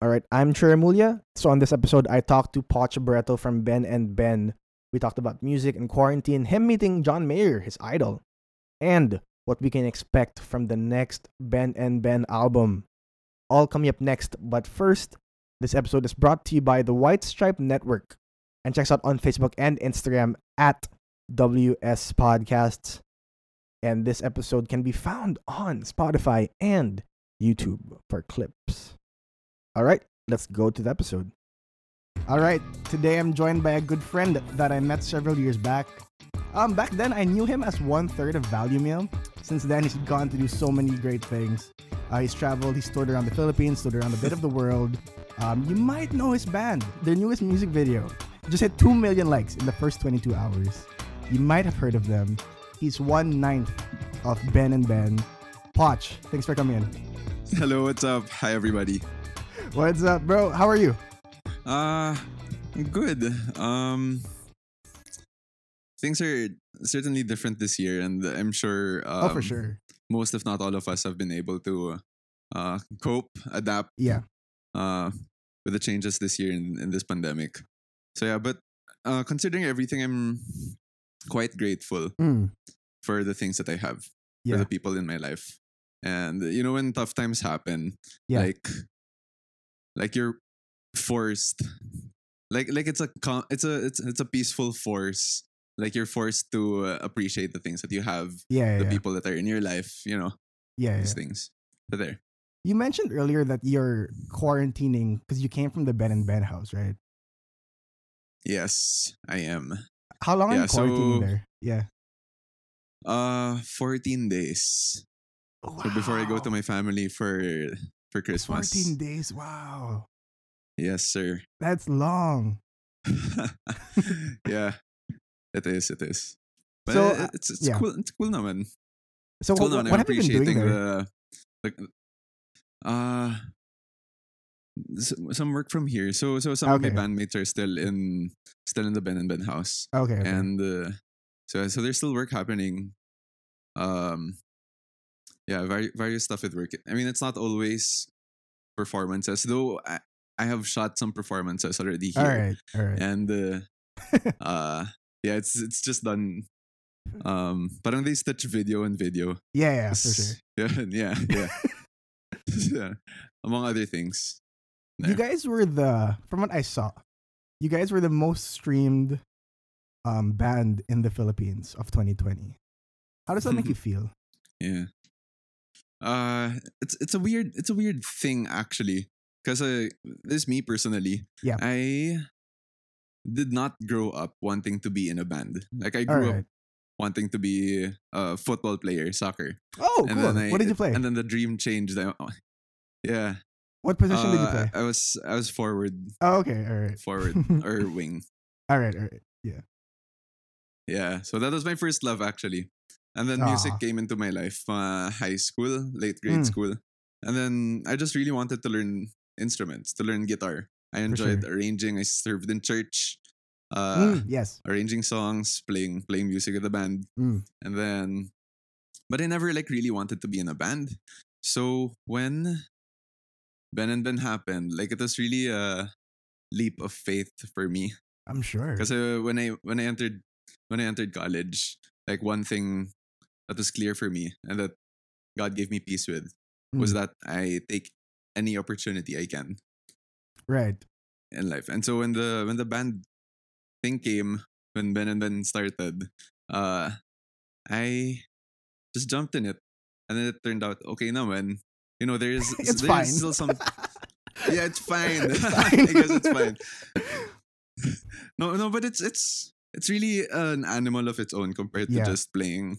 All right, I'm Trey Remulla. So on this episode, I talked to Poch Barretto from Ben and Ben. We talked about music and quarantine, him meeting John Mayer, his idol, and what we can expect from the next Ben and Ben album. All coming up next, but first, this episode is brought to you by the White Stripe Network and checks out on Facebook and Instagram at WS Podcasts. And this episode can be found on Spotify and YouTube for clips. All right, let's go to the episode. All right, today I'm joined by a good friend that I met several years back. Um, back then I knew him as one third of Value Meal. Since then, he's gone to do so many great things. Uh, he's traveled, he's toured around the Philippines, toured around a bit of the world. Um, you might know his band. Their newest music video just hit 2 million likes in the first 22 hours. You might have heard of them. He's one ninth of Ben and Ben. Poch, thanks for coming in. Hello, what's up? Hi, everybody. What's up, bro? How are you? Uh, good. Um, things are certainly different this year, and I'm sure. Um, oh, for sure. Most, if not all of us, have been able to uh, cope, adapt. Yeah. Uh, with the changes this year in, in this pandemic. So yeah, but uh, considering everything, I'm quite grateful Mm, for the things that I have, yeah. for the people in my life, and you know when tough times happen, Yeah. like like you're forced like like it's a it's a it's it's a peaceful force like you're forced to uh, appreciate the things that you have yeah, the yeah, people that are in your life you know yeah, yeah. these things so there You mentioned earlier that you're quarantining because you came from the Ben and Ben house, right? yes i am How long are Yeah, you quarantining so- there? Yeah. uh 14 days so before i go to my family for for christmas 14 days. Wow. yes sir That's long. yeah it is it is but So, it- uh, it's it's yeah. cool it's cool naman So cool what, naman. what I'm have you been doing there? the like uh some work from here so so some of my bandmates are still in still in the Ben and Ben house okay. okay. and uh, so so there's still work happening um yeah vari- various stuff with work i mean it's not always performances though i, I have shot some performances already here all right. All right. and uh, uh yeah it's it's just done um parang they stitch video and video yeah, yeah, for sure. yeah, yeah, yeah. yeah. Among other things. You guys were the, from what I saw, you guys were the most streamed um band in the Philippines of 2020. How does that make you feel? Yeah. Uh it's it's a weird it's a weird thing actually. Cause uh, this is me personally. Yeah. I did not grow up wanting to be in a band. Like I grew right. up wanting to be a football player, soccer. Oh, and cool. then I, what did you play? And then the dream changed. I, yeah. what position did you Uh, play? I was I was forward Oh, okay. All right. forward or wing. all right. All right. Yeah yeah, so that was my first love actually. And then music Ah. came into my life, uh, high school, late grade Mm. school. And then I just really wanted to learn instruments, to learn guitar. I enjoyed sure. arranging. I served in church, uh, Mm, yes. arranging songs, playing playing music with the band. Mm. And then, but I never like really wanted to be in a band. So when Ben and Ben happened, like it was really a leap of faith for me. I'm sure. Because uh, when I when I entered when I entered college, like one thing that was clear for me and that God gave me peace with was Mm. that I take any opportunity I can Right. in life. And so when the when the band thing came, when Ben and Ben started, uh, I just jumped in it, and then it turned out okay. Naman, you know, there's It's there's fine. still some. Yeah, it's fine. It's I fine. guess it's fine. no, no, but it's it's it's really an animal of its own compared to just playing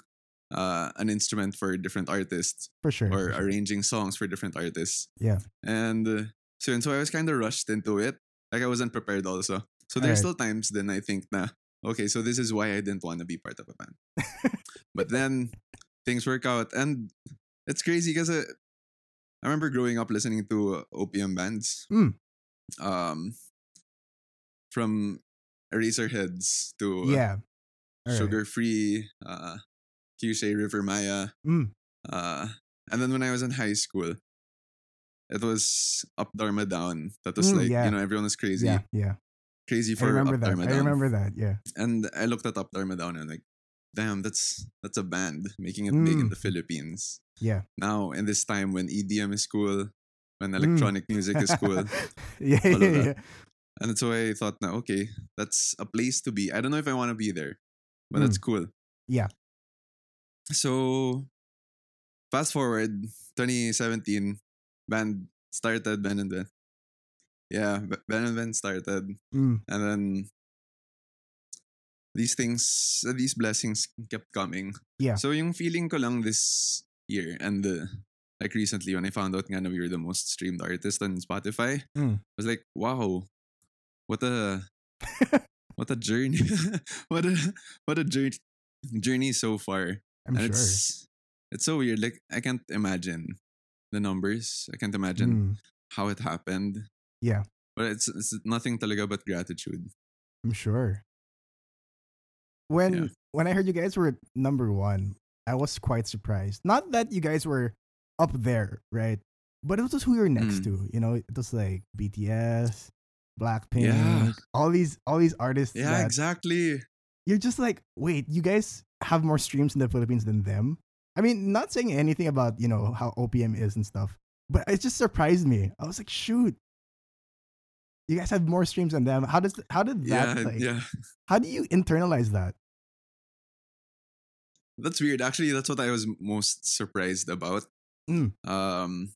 uh, an instrument for different artists For sure. or for sure. arranging songs for different artists. Yeah. And uh, so and so I was kind of rushed into it. Like I wasn't prepared also. So there's Alright. still times then I think nah, okay, so this is why I didn't want to be part of a band. but then things work out and it's crazy because uh, I remember growing up listening to OPM bands. Mm. Um from Eraserheads to yeah. All right. Sugar Free, uh Cueshé River Maya. Mm. Uh and then when I was in high school, it was Up Dharma Down. That was Mm, like yeah. you know everyone was crazy, Yeah, yeah. crazy I for remember Up that. Dharma I Down. remember that. Yeah. And I looked at Up Dharma Down and like, damn, that's that's a band making it big in Mm. the Philippines. Yeah. Now in this time when EDM is cool, when Mm. electronic music is cool, yeah, yeah, yeah. and why I thought, now okay, that's a place to be. I don't know if I want to be there, but Mm. that's cool. Yeah. So fast forward 2017, band started Ben and Ben. Yeah, Ben and Ben started, Mm, and then these things, these blessings kept coming. Yeah. So yung feeling ko lang this year and uh, like recently when I found out nga na we were the most streamed artist on Spotify, Mm. I was like, wow, what a what a journey, what a what a journey journey so far. I'm and sure. it's it's so weird. Like I can't imagine the numbers. I can't imagine Mm, how it happened. Yeah. But it's it's nothing talaga but gratitude. I'm sure. When when I heard you guys were number one, I was quite surprised. Not that you guys were up there, right? But it was just who you're next Mm. to. You know, it was like BTS, Blackpink, all these all these artists. Yeah, exactly. You're just like, wait, you guys have more streams in the Philippines than them. I mean, not saying anything about you know how OPM is and stuff, but it just surprised me. I was like, shoot, you guys have more streams than them. How does how did that Yeah, like? yeah. How do you internalize that? That's weird. Actually, that's what I was most surprised about. Mm. Um,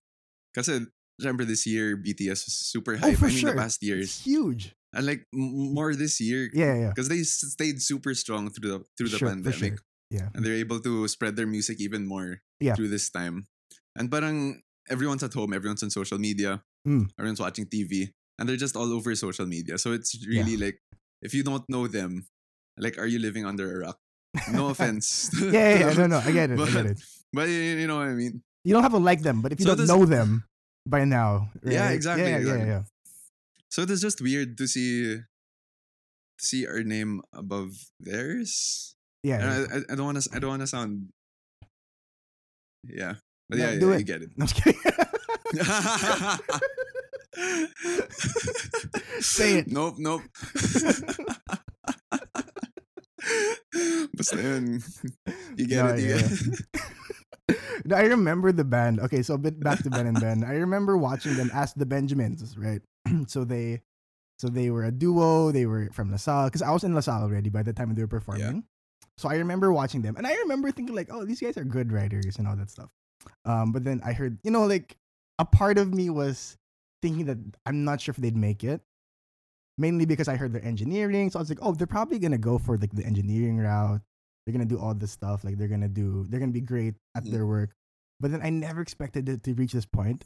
kasi remember this year BTS was super Oh, for I mean, sure. the past years, It's huge. And like more this year Yeah, yeah, because they stayed super strong through the through the Sure, pandemic. sure. Yeah. and they're able to spread their music even more Yeah. through this time. And parang everyone's at home, everyone's on social media, Mm. everyone's watching TV, and they're just all over social media. So it's really like if you don't know them, like are you living under a rock? No offense. Yeah, yeah, yeah. No, no, I get it. I but, get it. But you know what I mean? You don't have to like them, but if you So don't this- know them by now, Yeah, exactly, Yeah, yeah, exactly. yeah. So it is just weird to see to see our name above theirs. Yeah. I, I, don't want to I don't want to sound yeah. But No, yeah, do yeah, it. you get it. No, I'm kidding. Say it. Nope, nope. Basta yun. You get No, it, you yeah, get it. No, I remember the band. Okay, so a bit back to Ben and Ben. I remember watching them as the Benjamins, right? so they, so they were a duo. They were from LaSalle because I was in LaSalle already by the time they were performing. So I remember watching them, and I remember thinking like, oh, these guys are good writers and all that stuff. Um, but then I heard, you know, like a part of me was thinking that I'm not sure if they'd make it. Mainly because I heard their engineering, so I was like, oh, they're probably gonna go for like the engineering route. They're gonna do all this stuff. Like they're gonna do, they're gonna be great at Mhm. their work. But then I never expected it to reach this point.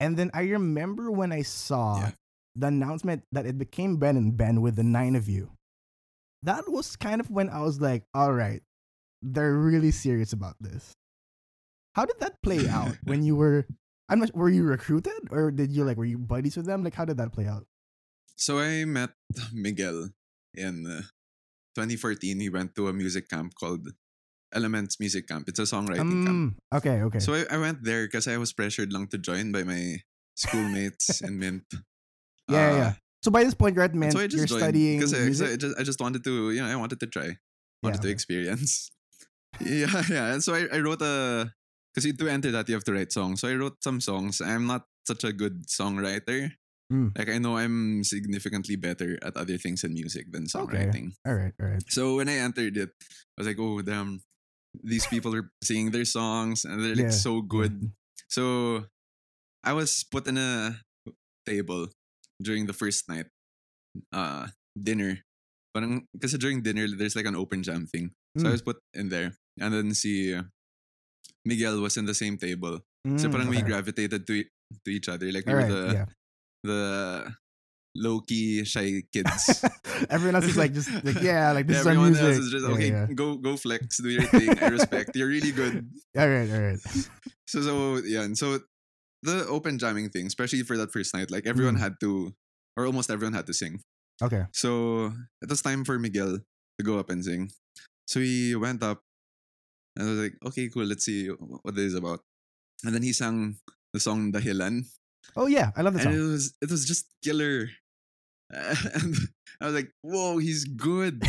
And then I remember when I saw Yeah. the announcement that it became Ben and Ben with the nine of you. That was kind of when I was like, all right, they're really serious about this. How did that play out when you were? I'm not. Were you recruited or did you like? Were you buddies with them? Like, how did that play out? So I met Miguel in uh, 2014. He went to a music camp called Elements Music Camp. It's a songwriting camp. Um, okay, okay. So I, I went there because I was pressured lang to join by my schoolmates in Mint. yeah, yeah, Uh, yeah. So by this point, you're at Mint. so I you're just joined studying because I. I just I just wanted to you know I wanted to try, wanted to okay. experience. yeah, yeah. And so I, I wrote a because to enter that you have to write songs. So I wrote some songs. I'm not such a good songwriter. Mm. Like I know I'm significantly better at other things in music than Okay. songwriting. All right, all right. So when I entered it, I was like, oh damn, these people are singing their songs and they're like Yeah, so good. So I was put in a table during the first night, uh, dinner. Parang, kasi during dinner, there's like an open jam thing. So I Mm. was put in there. And then see si Miguel was in the same table. So Mm, parang we gravitated to, to each other. Like we were the, yeah. the low-key shy kids. Everyone else is like just like yeah, like this is our Everyone music. else is just Yeah, okay. yeah. Go go flex, do your thing. I respect. You're really good. All right, all right. So so yeah, and so the open jamming thing, especially for that first night, like everyone Mm. had to, or almost everyone had to sing. Okay. So it was time for Miguel to go up and sing. So he went up, and I was like, okay, cool. Let's see what this is about. And then he sang the song Dahilan. Oh yeah, I love the and song. it was it was just killer. and I was like, "Whoa, he's good."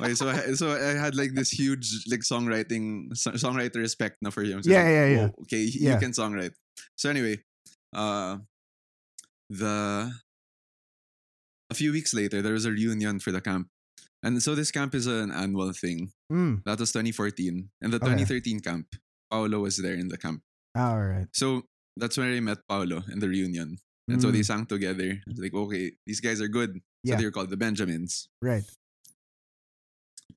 okay, so I, so I had like this huge like songwriting so- songwriter respect na for him. So Yeah, like, yeah, yeah. Okay, Yeah. you can songwrite. So anyway, uh, the a few weeks later there was a reunion for the camp, and so this camp is an annual thing. Mm. That was 2014, and the Okay. 2013 camp, Paolo was there in the camp. All right. So that's when I met Paolo in the reunion. And so they Mm. sang together. I was like, okay, these guys are good. Yeah. So they're called the Benjamins. Right.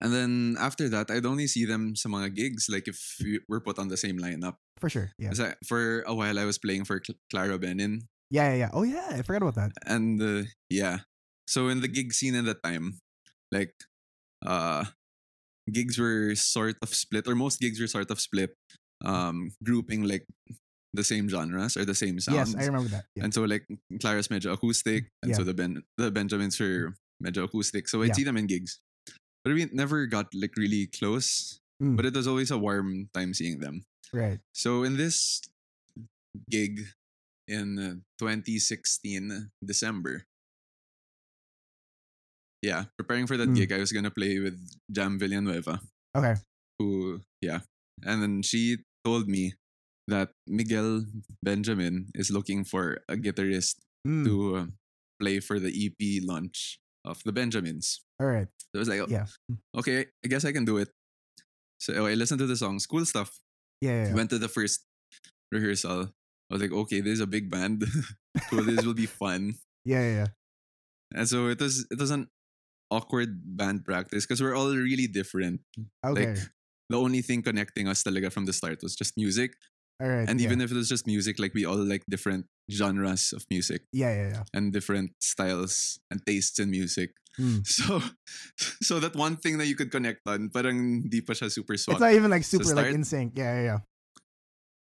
And then after that, I'd only see them sa mga gigs, like if we we're put on the same lineup. For sure. Yeah. Kasi for a while, I was playing for Cl- Clara Benin. Yeah. Yeah. Yeah. Oh yeah, I forgot about that. And uh, yeah. So in the gig scene at the time, like, uh, gigs were sort of split, or most gigs were sort of split, um, grouping like the same genres or the same sounds. Yes, I remember that. Yeah. And so like Clara's medyo acoustic, and so the Ben the Benjamins were medyo acoustic. So I'd Yeah. see them in gigs. But we never got like really close. Mm. But it was always a warm time seeing them. Right. So in this gig in uh, 2016 December. Yeah, preparing for that Mm. gig, I was gonna play with Jam Villanueva, Okay. who yeah, and then she told me that Miguel Benjamin is looking for a guitarist Mm. to uh, play for the EP launch of the Benjamins. All right. So I was like, oh, Yeah. okay, I guess I can do it. So I listened to the songs, cool stuff. Yeah. Yeah. Went to the first rehearsal. I was like, okay, this is a big band. so this will be fun. Yeah. Yeah. yeah. And so it was it was an awkward band practice because we're all really different. Okay. Like the only thing connecting us talaga from the start was just music. Right. And yeah. even if it was just music, like we all like different genres of music Yeah. Yeah. Yeah. and different styles and tastes in music. Mm. So so that one thing that you could connect on, parang di pa siya super swak. It's not even like super like start- in sync. Yeah. Yeah. Yeah.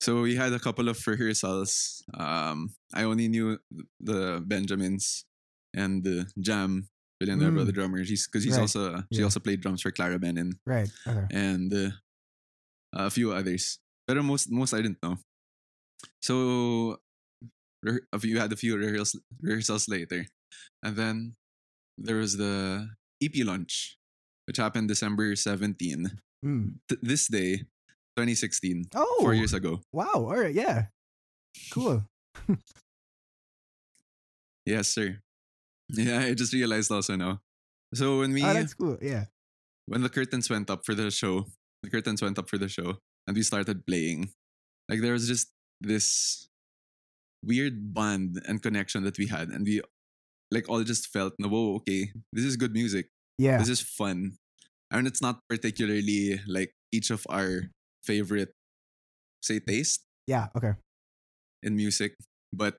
So we had a couple of rehearsals. Um, I only knew the Benjamins and the Jam Villanueva, Mm. the drummer. He's because he's Right. also she Yeah. also played drums for Clara Benin Right. Okay. and uh, a few others. But most most I didn't know. So a few had a few rehearsals rehearsals later, and then there was the EP launch, which happened December 17. Mm. Th- this day, 2016, Oh. four years ago. Wow. All right. Yeah. Cool. Yes, sir. Yeah, I just realized also now. So when we Oh, that's cool. Yeah. when the curtains went up for the show, the curtains went up for the show, and we started playing. Like there was just this weird bond and connection that we had, and we like all just felt, no, whoa, okay, this is good music. Yeah. This is fun. And it's not particularly like each of our favorite, say, taste Yeah. Okay. in music, but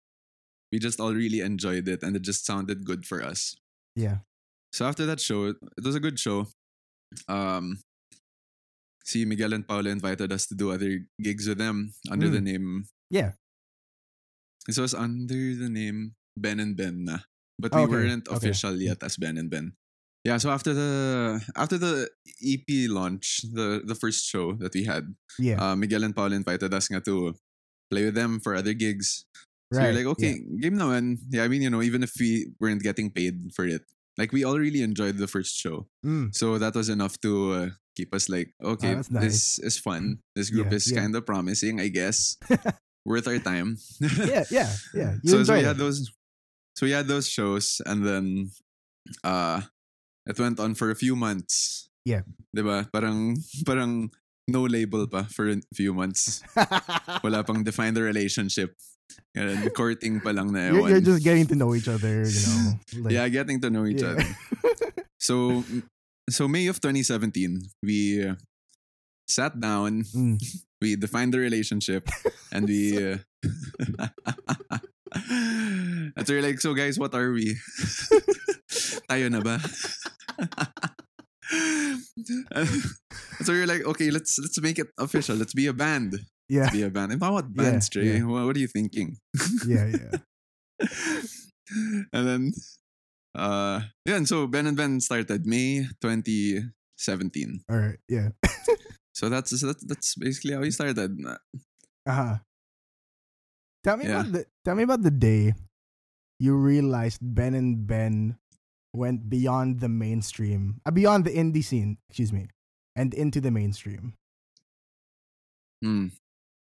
we just all really enjoyed it, and it just sounded good for us. Yeah. So after that show, it it was a good show. Um, see, Miguel and Paolo invited us to do other gigs with them under the Mm. name. Yeah. This was under the name Ben and Ben, na. but Oh, we okay, weren't okay. yet as Ben and Ben. Yeah. So after the after the EP launch, the the first show that we had, Yeah. uh, Miguel and Paolo invited us to play with them for other gigs. So right. you're like, okay, game naman. Yeah, I mean, you know, even if we weren't getting paid for it, like we all really enjoyed the first show. Mm. So that was enough to uh, keep us like, okay, Oh, nice. this is fun. This group Yeah, is yeah. kind of promising, I guess. Worth our time. Yeah. Yeah. Yeah. You so, so we had those so we had those shows and then uh it went on for a few months. Yeah. Diba? Parang parang no label pa for a few months. Wala pang define the relationship. Ganun, courting pa lang na you're, ewan. you're just getting to know each other. You know. Like, yeah, getting to know each yeah. other. So, so May of 2017, we uh, sat down, Mm. we defined the relationship, and we. Uh, and so we're like, so guys, what are we? Tayo na ba? so you're like, okay, let's let's make it official. Let's be a band. Yeah. Be a band. And what Yeah, bands, Trey? yeah. What, what are you thinking? Yeah. Yeah. and then uh yeah and so ben and ben started may 2017 All right. Yeah. so that's so that's, that's basically how we started Uh huh. Tell me Yeah. about the tell me about the day you realized Ben and Ben went beyond the mainstream, uh, beyond the indie scene, excuse me, and into the mainstream. Hmm.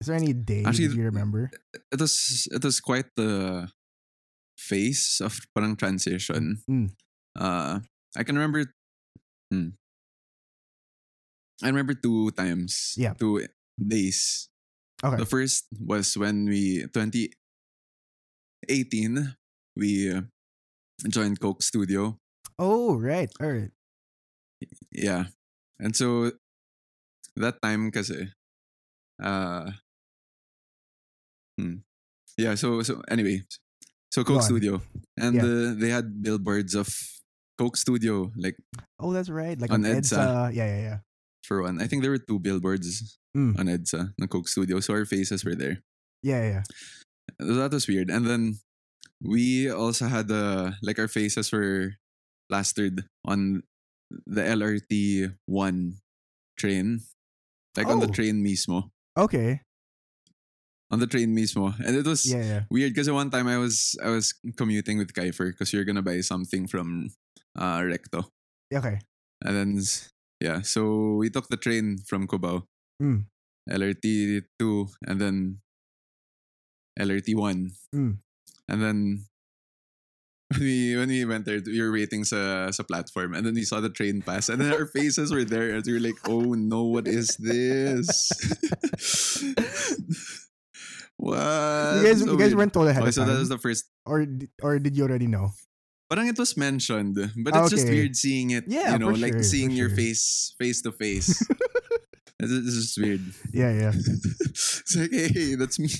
Is there any day Actually, that you remember? It was it was quite the phase of parang transition. Mm. Uh, I can remember. Hmm. I remember two times. Yeah. Two days. Okay. The first was when we 2018 we uh, joined Coke Studio. Oh, right. All right. Yeah. And so that time kasi uh hmm. yeah, so so anyway, so Coke. Studio and Yeah. uh, they had billboards of Coke Studio like Oh, that's right. Like On EDSA. EDSA. Yeah, yeah, yeah. for one. I think there were two billboards Mm. on EDSA, the Coke Studio, so our faces were there. Yeah, yeah. That was weird. And then we also had uh, like our faces were plastered on the LRT one train. Like on the Oh. train mismo. Okay. On the train mismo. And it was Yeah, yeah. weird because one time I was I was commuting with Keifer because were gonna buy something from uh Recto. Okay. And then yeah, so we took the train from Cubao. Mm. LRT two and then LRT one. Mm. And then when we when we went there, we were waiting sa sa platform, and then we saw the train pass, and then our faces were there, and we were like, "Oh no, what is this?" what? you guys, So you guys weren't told ahead Okay, of so that was the first. or or did you already know? Parang it was mentioned, but it's just weird seeing it. Yeah, you know, like sure, seeing your sure. face face to face. This is just weird. Yeah, yeah. it's like, hey, that's me.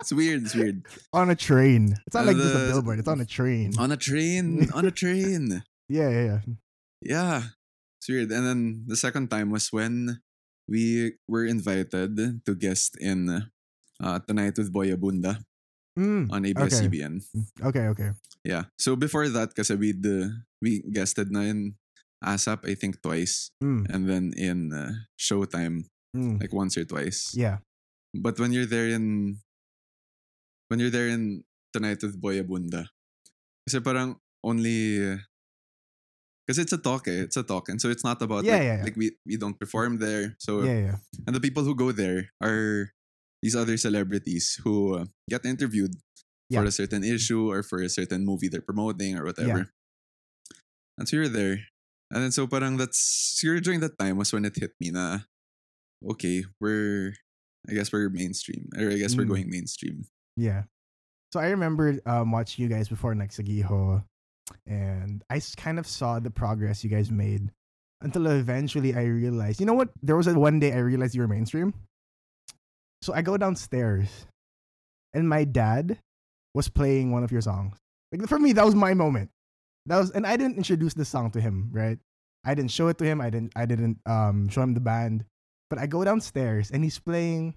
It's weird. It's weird. On a train. It's not Uh, like just a billboard. It's on a train. On a train. on a train. Yeah, yeah, yeah. Yeah. It's weird. And then the second time was when we were invited to guest in uh, Tonight with Boy Abunda Mm, on Okay. ABS-CBN. okay, okay. Yeah. So before that, kasi we uh, we guested na in ASAP, I think twice. Mm, And then in uh, Showtime, mm. like once or twice. Yeah. But when you're there in when you're there in Tonight with Boy Abunda, kasi parang only because it's a talk eh. It's a talk. And so it's not about Yeah, like, yeah, yeah. like we we don't perform there. So Yeah, yeah. and the people who go there are these other celebrities who uh, get interviewed for a certain issue or for a certain movie they're promoting or whatever. And so you're there. And then so parang that's so during that time was when it hit me na okay, we're I guess we're mainstream. Or I guess we're Mm. going mainstream. Yeah. So I remember um, watching you guys before Nagsagiho, and I kind of saw the progress you guys made until eventually I realized, you know what? There was a one day I realized you were mainstream. So I go downstairs, and my dad was playing one of your songs. Like for me, that was my moment. That was, and I didn't introduce the song to him, right? I didn't show it to him. I didn't. I didn't um, show him the band. But I go downstairs, and he's playing.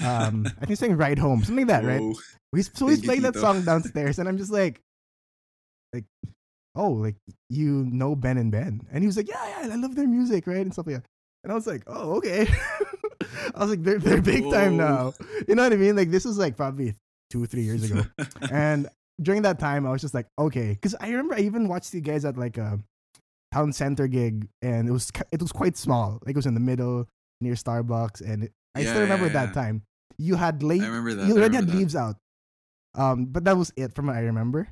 Um, I think he's saying "Ride Home," something like that, right? He's so he's playing that song downstairs, and I'm just like, like, oh, like you know Ben and Ben, and he was like, yeah, yeah, I love their music, right, and stuff like that. And I was like, oh, okay. I was like, they're they're big time now. You know what I mean? Like this was like probably two or three years ago, and during that time, I was just like, okay, because I remember I even watched you guys at like a town center gig, and it was it was quite small, like it was in the middle near Starbucks, and it, I Yeah, still remember yeah, that yeah. time. You had late I remember that. you already had that. leaves out. Um, but that was it from what I remember.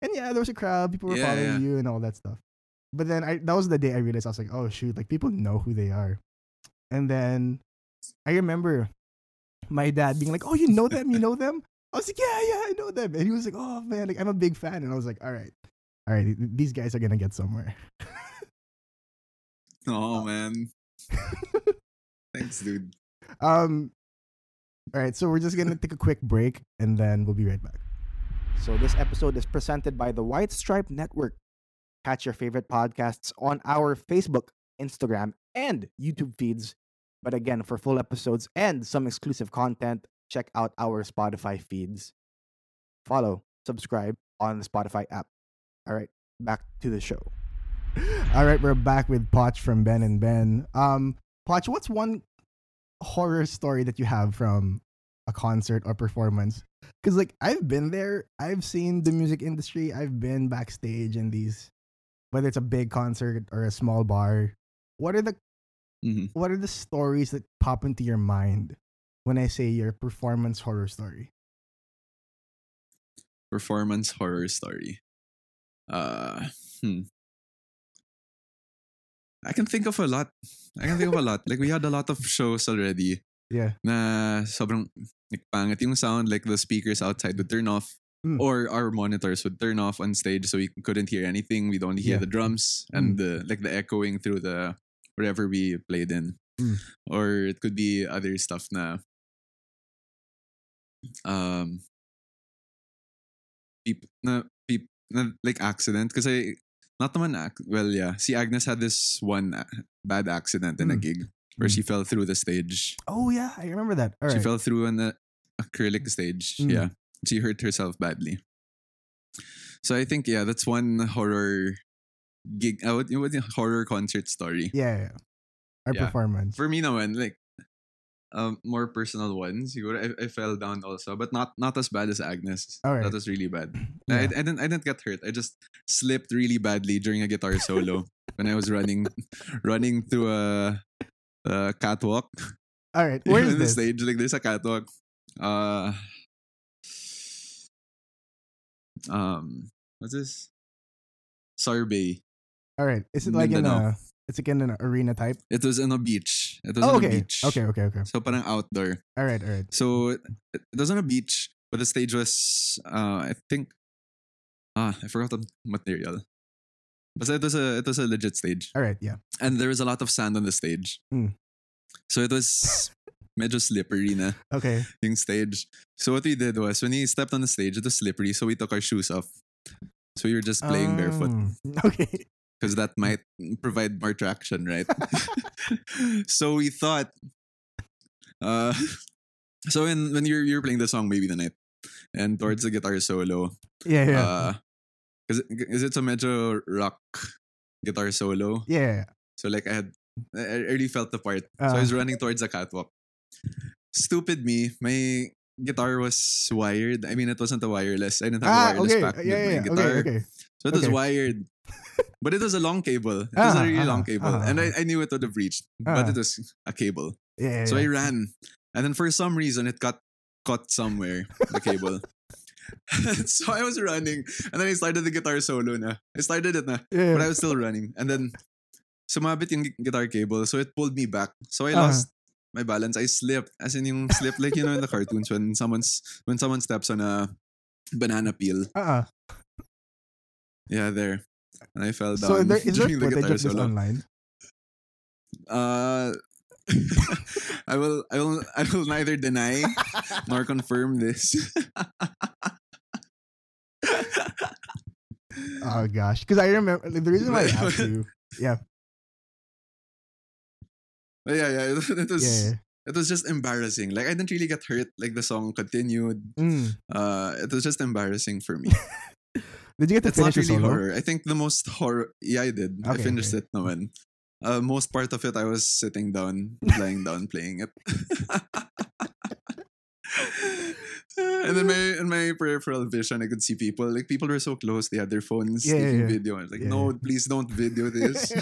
And yeah, there was a crowd, people were following you and all that stuff. But then I that was the day I realized I was like, oh shoot, like people know who they are. And then I remember my dad being like, Oh, you know them, you know them? I was like, Yeah, yeah, I know them. And he was like, Oh man, like I'm a big fan. And I was like, All right, all right, these guys are gonna get somewhere. Oh man. Thanks, dude. Um all right, so we're just gonna take a quick break and then we'll be right back. So this episode is presented by the White Stripe Network. Catch your favorite podcasts on our Facebook, Instagram, and YouTube feeds. But again, for full episodes and some exclusive content, check out our Spotify feeds. Follow, subscribe on the Spotify app. All right, back to the show. All right, we're back with Poch from Ben and Ben. Um, Poch, what's one horror story that you have from a concert or performance Because like I've been there, I've seen the music industry, I've been backstage in these, whether it's a big concert or a small bar. What are the Mhm. what are the stories that pop into your mind when I say your performance horror story? Performance horror story. Uh, hmm. I can think of a lot. I can think of a lot. Like we had a lot of shows already Yeah. na sobrang like, pangit yung sound. Like the speakers outside would turn off. Mm. Or our monitors would turn off on stage so we couldn't hear anything. We'd only hear Yeah. the drums and the like the echoing through the wherever we played in. Mm. Or it could be other stuff na um peop, na, peop, na, like accident kasi not naman ac- well yeah si Agnes had this one bad accident in a Mm. gig where Mm. she fell through the stage Oh yeah, I remember that. All she right. fell through an the acrylic stage. Mm. Yeah. She hurt herself badly. So I think yeah, that's one horror gig. Uh, what, what horror concert story. yeah, yeah. Our Yeah. performance. For me no, naman, like um more personal ones. Siguro I, I fell down also, but not not as bad as Agnes. Alright. That was really bad. Yeah. I, I didn't I didn't get hurt. I just slipped really badly during a guitar solo when I was running running through a, a catwalk. All right. Where is on the stage like there's a catwalk uh um what's this Sorbet. All right. Is it like in a? It's like in an arena type. It was in a beach. It was Oh, on a okay. beach. Okay. Okay. Okay. So parang outdoor. All right. All right. So it, it was on a beach, but the stage was uh I think ah I forgot the material. But it was a it was a legit stage. All right. Yeah. And there was a lot of sand on the stage. Mm. So it was medyo slippery na. Okay. yung stage. So what we did was when he stepped on the stage, it was slippery, so we took our shoes off. So we were just playing barefoot Um, Okay. because that might provide more traction, right? so we thought, uh, so when when you're you're playing the song "Maybe the Night" and towards the guitar solo, Yeah. Yeah. uh, because is it's a major rock guitar solo. yeah. So like I had, I really felt the part. so I was Uh. running towards the catwalk. Stupid me, my guitar was wired. I mean, it wasn't a wireless. I didn't have a Ah. wireless Okay. pack Yeah. with my Yeah. guitar. Okay. Okay. So it was wired. But it was a long cable. It was Ah, a really long ah, cable. ah, and ah. I, I knew it would have reached. But Ah. it was a cable. Yeah. yeah, So I ran. And then for some reason it got caught somewhere, the cable. so I was running. And then I started the guitar solo na. I started it na. Yeah. But I was still running. And then sumabit yung gu- guitar cable. So it pulled me back. So I Uh-huh. lost my balance. I slipped. As in yung slip like you know in the cartoons when someone's when someone steps on a banana peel. Uh-uh. Yeah, there. And I fell down. So there, is there during the footage guitar of this online? Uh I will I will I will neither deny nor confirm this. Oh gosh, because I remember like, the reason why I asked you. But yeah, yeah, it, was Yeah. it was just embarrassing. Like I didn't really get hurt. Like the song continued. Mm. Uh, it was just embarrassing for me. Did you get to it's not finish the really solo? horror. I think the most horror. Yeah, I did. I finished okay. it. Naman. Uh, most part of it, I was sitting down, lying down, playing it. and then my in my peripheral vision, I could see people. Like people were so close, they had their phones Yeah, taking yeah. video. I was like, no, please don't video this.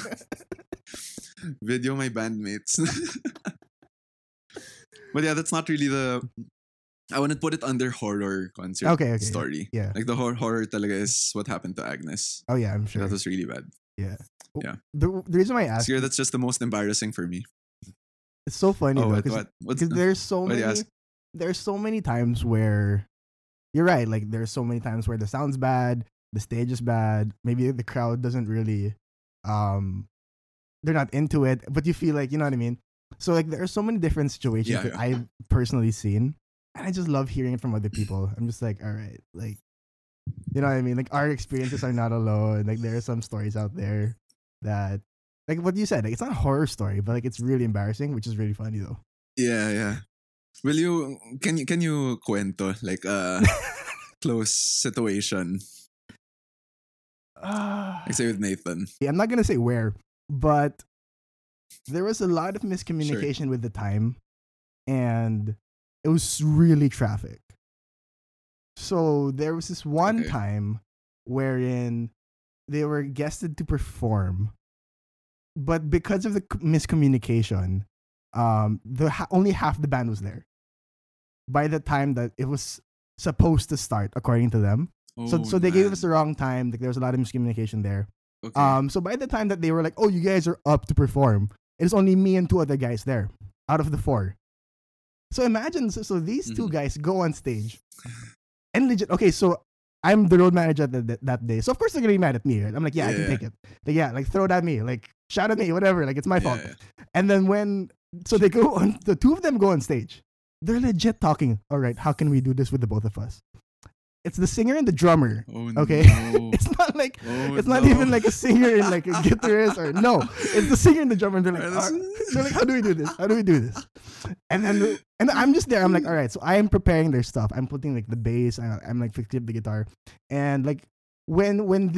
video my bandmates. but yeah, that's not really the. I wouldn't put it under horror concert Okay, okay, story. yeah. Like the hor- horror talaga is what happened to Agnes. Oh yeah, I'm sure. That was really bad. Yeah. Yeah. the, the reason why I asked Siguro that's just the most embarrassing for me. it's so funny Oh, though, what? 'cause- what? What's because there's so Why do you many there's so many times where you're right like there's so many times where the sound's bad the stage is bad maybe the crowd doesn't really um they're not into it but you feel like you know what i mean so like there are so many different situations Yeah, that yeah. i've personally seen and i just love hearing it from other people i'm just like all right like you know what i mean like our experiences are not alone like there are some stories out there that like what you said like it's not a horror story but like it's really embarrassing which is really funny though Yeah, yeah. Will you can you can you cuento like a close situation? Ah. Like say with Nathan. Yeah, I'm not gonna say where, but there was a lot of miscommunication with the time, and it was really traffic. So there was this one Okay. time wherein they were guested to perform, but because of the miscommunication, um, the ha- only half the band was there. By the time that it was supposed to start, according to them, so Oh, so they gave us the wrong time. Like there was a lot of miscommunication there. Okay. Um, so by the time that they were like, "Oh, you guys are up to perform," it's only me and two other guys there out of the four. So imagine, so, so these two Mhm. guys go on stage, and legit. Okay, so I'm the road manager that, that, day, so of course they're gonna be mad at me. Right? I'm like, yeah, I can Yeah. take it. Like, yeah, like throw it at me, like shout at me, whatever. Like it's my Yeah, fault. yeah. And then when so they go on, the two of them go on stage. They're legit talking. All right, how can we do this with the both of us? It's the singer and the drummer. Oh, Okay, no. it's not like Oh, it's not no. even like a singer and like a guitarist or no. It's the singer and the drummer. And they're like, they're like, how do we do this? How do we do this? And then and I'm just there. I'm like, all right. So I am preparing their stuff. I'm putting like the bass. I, I'm like fixing up the guitar. And like when when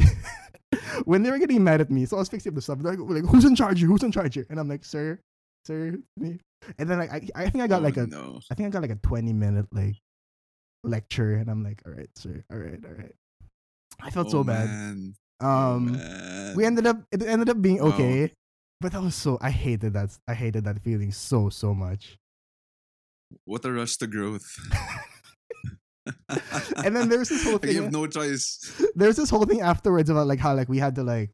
when they were getting mad at me, so I was fixing up the stuff. They're like, like who's in charge here? Who's in charge here? And I'm like, sir, sir, me. And then like I, I think I got Oh, like a no. I think I got like a 20 minute like lecture, and I'm like, all right, sir, all right, all right. I felt so Oh, bad. man. Oh, Um, man. we ended up it ended up being Wow. okay, but that was so I hated that I hated that feeling so so much. What a rush to growth. And then there's this whole thing- You have no choice. There's this whole thing afterwards about like how like we had to like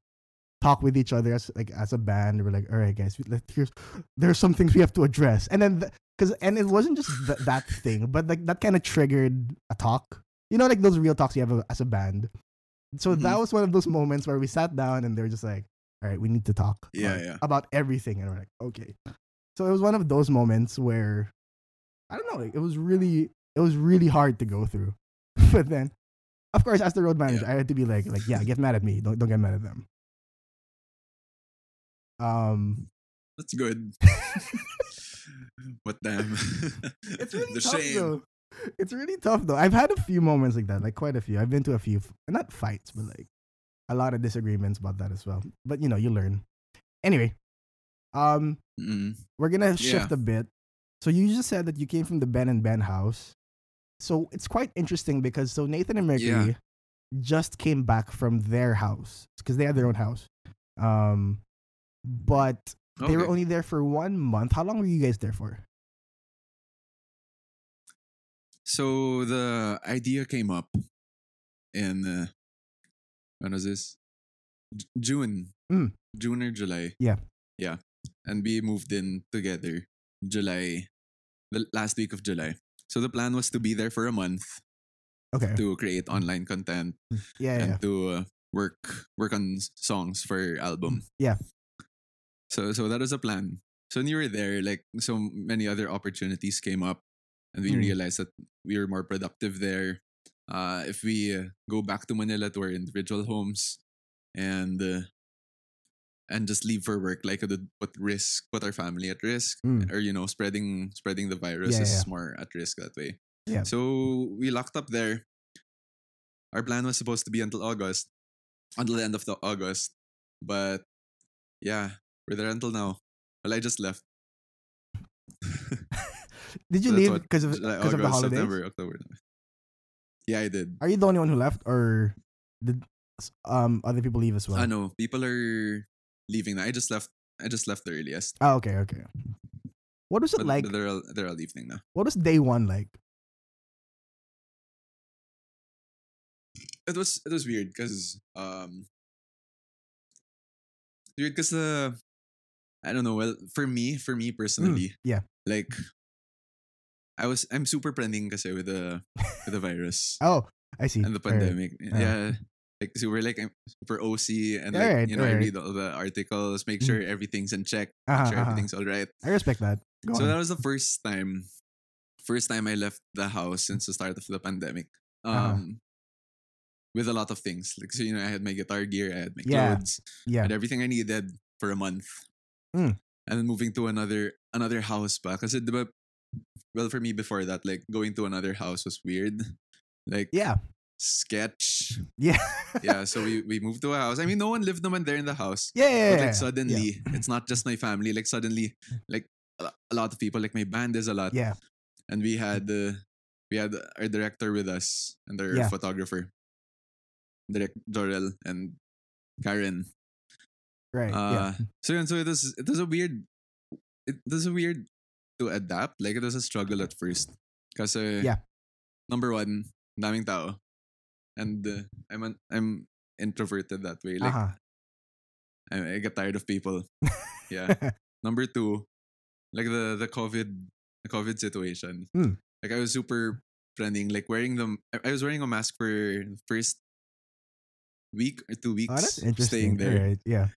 talk with each other as like as a band. We're like, all right, guys, we- let, here's there's some things we have to address, and then because and it wasn't just th- that thing, but like that kind of triggered a talk. You know, like those real talks you have as a band. So that Mhm. was one of those moments where we sat down and they were just like, all right, we need to talk. Yeah, about, yeah. About everything, and we're like, okay. So it was one of those moments where I don't know, like, it was really it was really hard to go through, but then. Of course, as the road manager, Yeah. I had to be like, like, yeah, get mad at me. Don't don't get mad at them. Um, That's good. but damn. it's really the tough shame. though. It's really tough though. I've had a few moments like that, like quite a few. I've been to a few, not fights, but like a lot of disagreements about that as well. But you know, you learn. Anyway, um, Mm. we're gonna shift Yeah. a bit. So you just said that you came from the Ben and Ben house. So it's quite interesting because so Nathan and Mercury Yeah. just came back from their house because they had their own house. Um, but they were only there for one month. How long were you guys there for? So the idea came up in uh, when was this? J- June. Mm. June or July. Yeah. Yeah. And we moved in together July, the last week of July. So the plan was to be there for a month Okay. to create online content Yeah, yeah, and yeah. to uh, work work on songs for album. Yeah. So so that was a plan. So when you were there, like so many other opportunities came up, and we Mm. realized that we were more productive there. Uh, if we uh, go back to Manila to our individual homes, and uh, and just leave for work, like it would put risk, put our family at risk, Mm. or you know, spreading spreading the virus Yeah, is yeah. more at risk that way. Yeah. So we locked up there. Our plan was supposed to be until August, until the end of the August, but yeah, we're there until now. Well, I just left. Did you So leave because of July, because of the August, holidays? September, October. Yeah, I did. Are you the only one who left, or did um other people leave as well? I know people are leaving. now. I just left. I just left the earliest. Oh, okay, okay. What was it But like? they're all, they're all leaving now. What was day one like? It was it was weird because um weird because uh I don't know. Well, for me, for me personally, Mm, yeah. like I was I'm super planning kasi with the with the virus Oh, I see. and the pandemic. Yeah. Like super like I'm super OC and like Alright, you know I read all the articles, make Mm. sure everything's in check, Uh-huh, make sure uh-huh. everything's all right. I respect that. Go So on. that was the first time, first time I left the house since the start of the pandemic. Um, Uh-huh. with a lot of things. Like so, you know, I had my guitar gear, I had my Yeah. clothes, I yeah. had everything I needed for a month. Mm. And then moving to another another house pa. Kasi diba, well for me before that, like going to another house was weird. Like Yeah. sketch. Yeah. Yeah. So we, we moved to a house. I mean no one lived naman there in the house. Yeah. yeah, But yeah, like yeah. suddenly, it's not just my family. Like suddenly, like a a lot of people, like my band is a lot Yeah. and we had uh, we had our director with us and our Yeah. photographer, Direct Jorel and Karen. Right. Uh, yeah. So yun, so it was it was a weird it was a weird to adapt. Like it was a struggle at first. Kasi Yeah. number one, daming tao. And uh, I'm an, I'm introverted that way. Like uh-huh. I, I get tired of people. Yeah. number two, like the the COVID the COVID situation. Hmm. Like I was super trending, like wearing them I was wearing a mask for the first week or two weeks oh, that's interesting. staying there. Alright, yeah.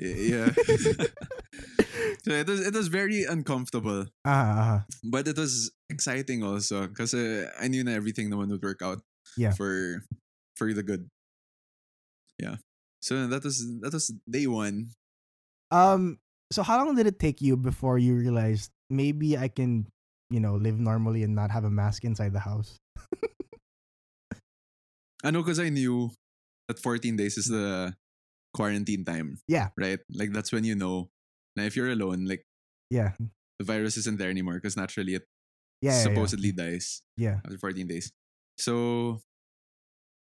Yeah. so it was it was very uncomfortable, Uh-huh, uh-huh. but it was exciting also because I knew that everything naman would work out. Yeah. For for the good. Yeah. So that was that was day one. Um. So how long did it take you before you realized maybe I can, you know, live normally and not have a mask inside the house? I know because I knew that 14 days is the quarantine time. Yeah. Right. Like that's when you know. Now if you're alone, like Yeah. the virus isn't there anymore because naturally it Yeah. yeah, yeah. supposedly dies. Yeah. after 14 days. So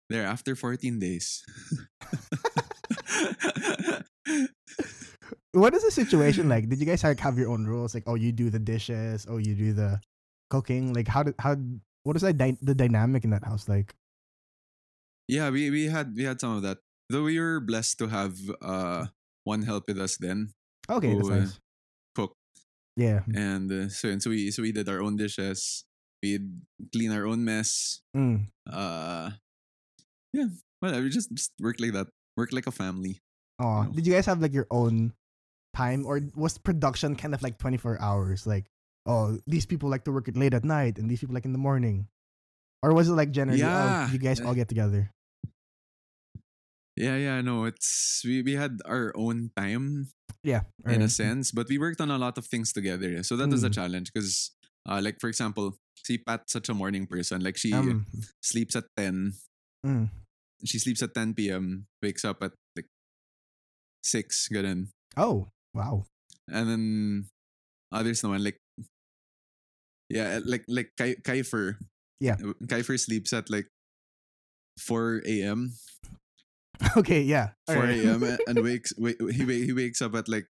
there after 14 days. What is the situation like? Did you guys like have your own rules? Like, oh, you do the dishes, oh, you do the cooking. Like, how did how what is that dy- the dynamic in that house like? yeah, we we had we had some of that. Though we were blessed to have uh one help with us then Okay, that's Who, uh, nice. cook Yeah. and uh, so and so we so we did our own dishes. We'd clean our own mess. Mm. Uh yeah. Well, we just just work like that. Work like a family. Oh, know. did you guys have like your own time, or was production kind of like twenty four hours? Like, oh, these people like to work it late at night, and these people like in the morning, or was it like generally, Yeah. oh, you guys all get together? Yeah, yeah, no, it's we, we had our own time Yeah, in a sense, but we worked on a lot of things together. So that was a Mm. challenge because, uh, like for example, see Pat's such a morning person. Like she Um, sleeps at ten. mm. She sleeps at ten p.m. Wakes up at like six. Ganun. Oh, wow. And then others naman like yeah, like like Kai Keifer. Yeah. Keifer sleeps at like four a.m. Okay, yeah. 4 alright. a.m. and wakes wait, he he wakes up at like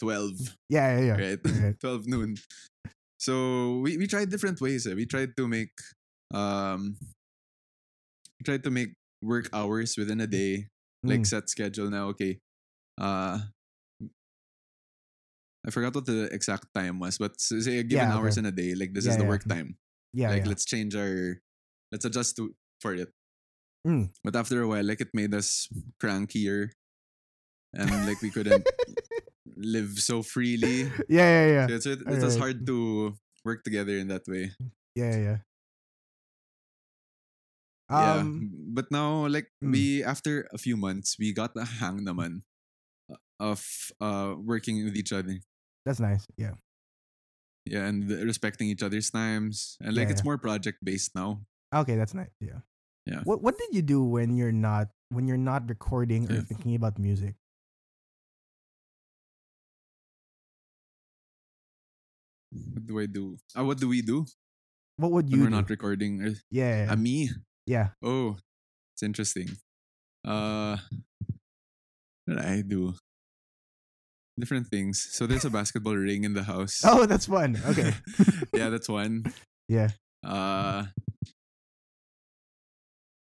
twelve. Yeah, yeah, yeah. right? Alright. 12 noon. So we, we tried different ways. Eh. We tried to make um we tried to make work hours within a day, like Mm. set schedule now. Okay. Uh I forgot what the exact time was, but say a given Yeah, hours okay. in a day, like this Yeah, is the yeah. work time. Yeah, like let's change our let's adjust to for it. Mm. But after a while, like it made us crankier. And like we couldn't live so freely. yeah, yeah, yeah. So it, it was hard to work together in that way. Yeah, yeah. yeah. Um, But now, like mm. we after a few months, we got the hang naman of uh working with each other. that's nice. Yeah. Yeah, and respecting each other's times. And like Yeah, it's yeah. more project based now. Okay, that's nice. Yeah. Yeah. What What did you do when you're not when you're not recording or Yeah. thinking about music? What do I do? Uh, what do we do What would you? when we're do? not recording? Uh, yeah, yeah, uh, me? yeah. Oh, it's interesting. Uh, what did I do? Different things. So there's a basketball ring in the house. Oh, that's fun. Okay. yeah, that's one. Yeah. Uh,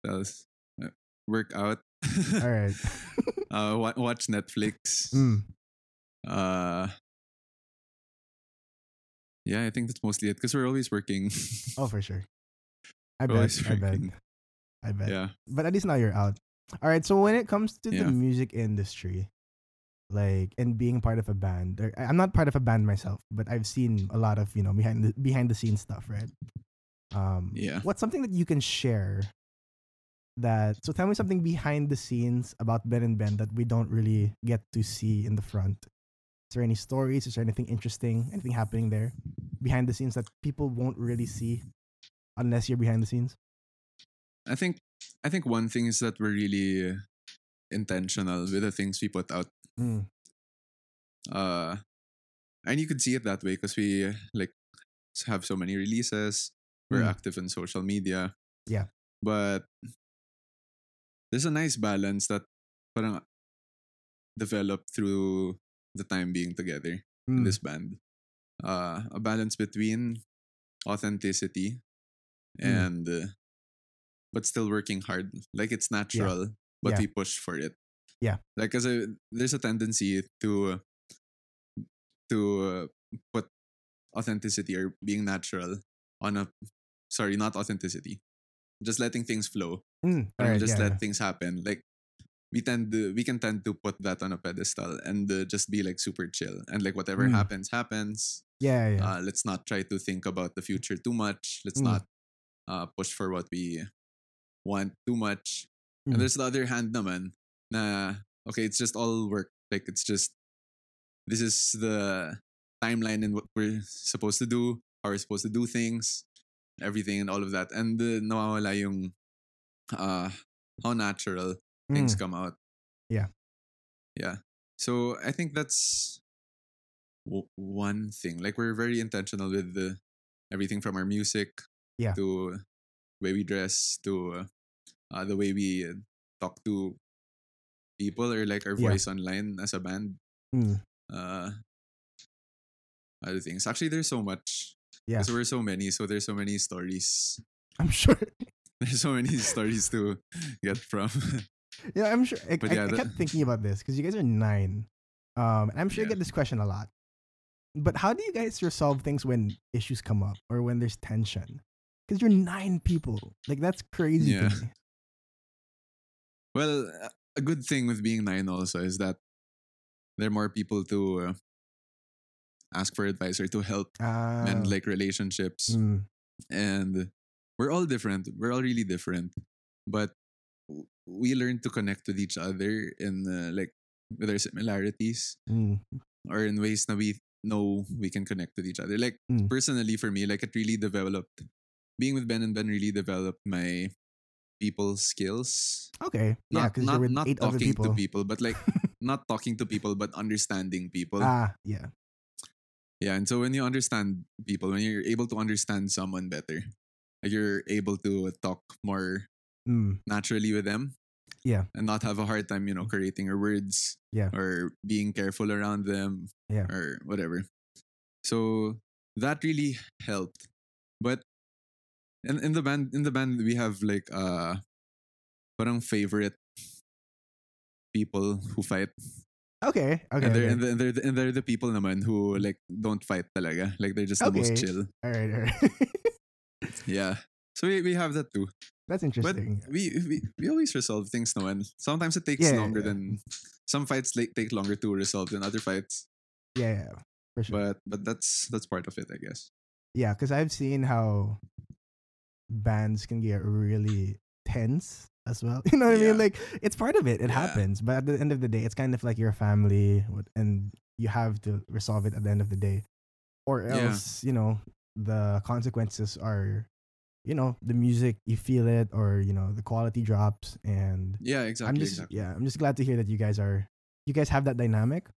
what else? Uh, work out. All right. uh, wa- watch Netflix. Mm. Uh, yeah, I think that's mostly it because we're always working. Oh, for sure. I We're bet. I bet. I bet. Yeah. But at least now you're out. All right. So when it comes to Yeah. the music industry, like and being part of a band, or, I'm not part of a band myself, but I've seen a lot of you know behind the behind the scenes stuff, right? Um, Yeah. What's something that you can share? That so tell me something behind the scenes about Ben and Ben that we don't really get to see in the front. Is there any stories? Is there anything interesting? Anything happening there behind the scenes that people won't really see unless you're behind the scenes? I think I think one thing is that we're really intentional with the things we put out. Mm. Uh, and you could see it that way because we like have so many releases. We're Mm. active in social media. Yeah. But there's a nice balance that parang developed through the time being together in Mm. this band. Uh, a balance between authenticity Mm. and uh, but still working hard. Like it's natural, but Yeah. we push for it. Yeah. Like as a there's a tendency to to uh, put authenticity or being natural on a sorry, not authenticity. Just letting things flow. Mm. Or Alright, just yeah, let yeah. things happen. Like we tend to we can tend to put that on a pedestal and uh, just be like super chill and like whatever Mm. happens happens Yeah, yeah. uh, let's not try to think about the future too much let's Mm. not uh, push for what we want too much and there's the other hand naman na okay it's just all work like it's just this is the timeline and what we're supposed to do how we're supposed to do things everything and all of that and uh, nawawala yung uh, how natural things Mm. come out. Yeah. Yeah. So I think that's w- one thing. Like we're very intentional with the everything from our music Yeah. to way we dress to uh, the way we talk to people or like our Yeah. voice online as a band. Mm. Uh, other things. Actually, there's so much. Yeah. Because we're so many, so there's so many stories. I'm sure. There's so many stories to get from. Yeah, I'm sure. I, But yeah, I the- kept thinking about this because you guys are nine. Um, and I'm sure you Yeah. get this question a lot. But how do you guys resolve things when issues come up or when there's tension? Because you're nine people. Like that's crazy Yeah. Well, a good thing with being nine also is that there are more people to uh, ask for advice or to help Ah, mend like relationships. mm, And we're all different. We're all really different. But we learn to connect with each other in uh, like with our similarities mm, or in ways that we know we can connect with each other. Like Mm. personally for me, like it really developed being with Ben and Ben really developed my people skills okay. yeah, not because not, you're with not eight other talking people. to people but like not talking to people but understanding people ah, yeah. Yeah and so when you understand people when you're able to understand someone better like you're able to talk more Mm, naturally with them Yeah. and not have a hard time you know creating your words Yeah. or being careful around them Yeah. or whatever so that really helped but in, in the band in the band we have like uh parang favorite people who fight okay. Okay. and, they're, okay. and, they're, and, they're, and they're the people naman who like don't fight talaga like they're just the most Okay. chill all right. All right. yeah so we, we have that too that's interesting. but we, we we always resolve things naman sometimes it takes Yeah, longer yeah. than some fights like take longer to resolve than other fights yeah, yeah, for sure. but but that's that's part of it i guess Yeah, because I've seen how bands can get really tense as well. You know what I mean? Like it's part of it. It Yeah. happens, but at the end of the day, it's kind of like your family, and you have to resolve it at the end of the day, or Yeah. else you know the consequences are, you know, the music you feel it, or you know the quality drops, and yeah exactly I'm just exactly yeah, I'm just glad to hear that you guys are you guys have that dynamic.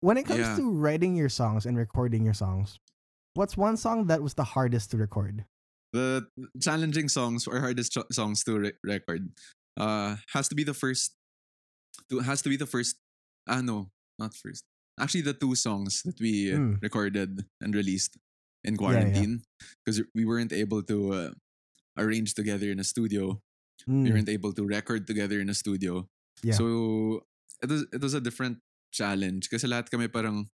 When it comes Yeah. to writing your songs and recording your songs, what's one song that was the hardest to record? The challenging songs or hardest cho- songs to re- record uh has to be the first to has to be the first ah no not first. Actually the two songs that we Mm. recorded and released in quarantine because we weren't able to uh, arrange together in a studio. We Mm, weren't able to record together in a studio. Yeah. so it was it was a different challenge kasi lahat kami parang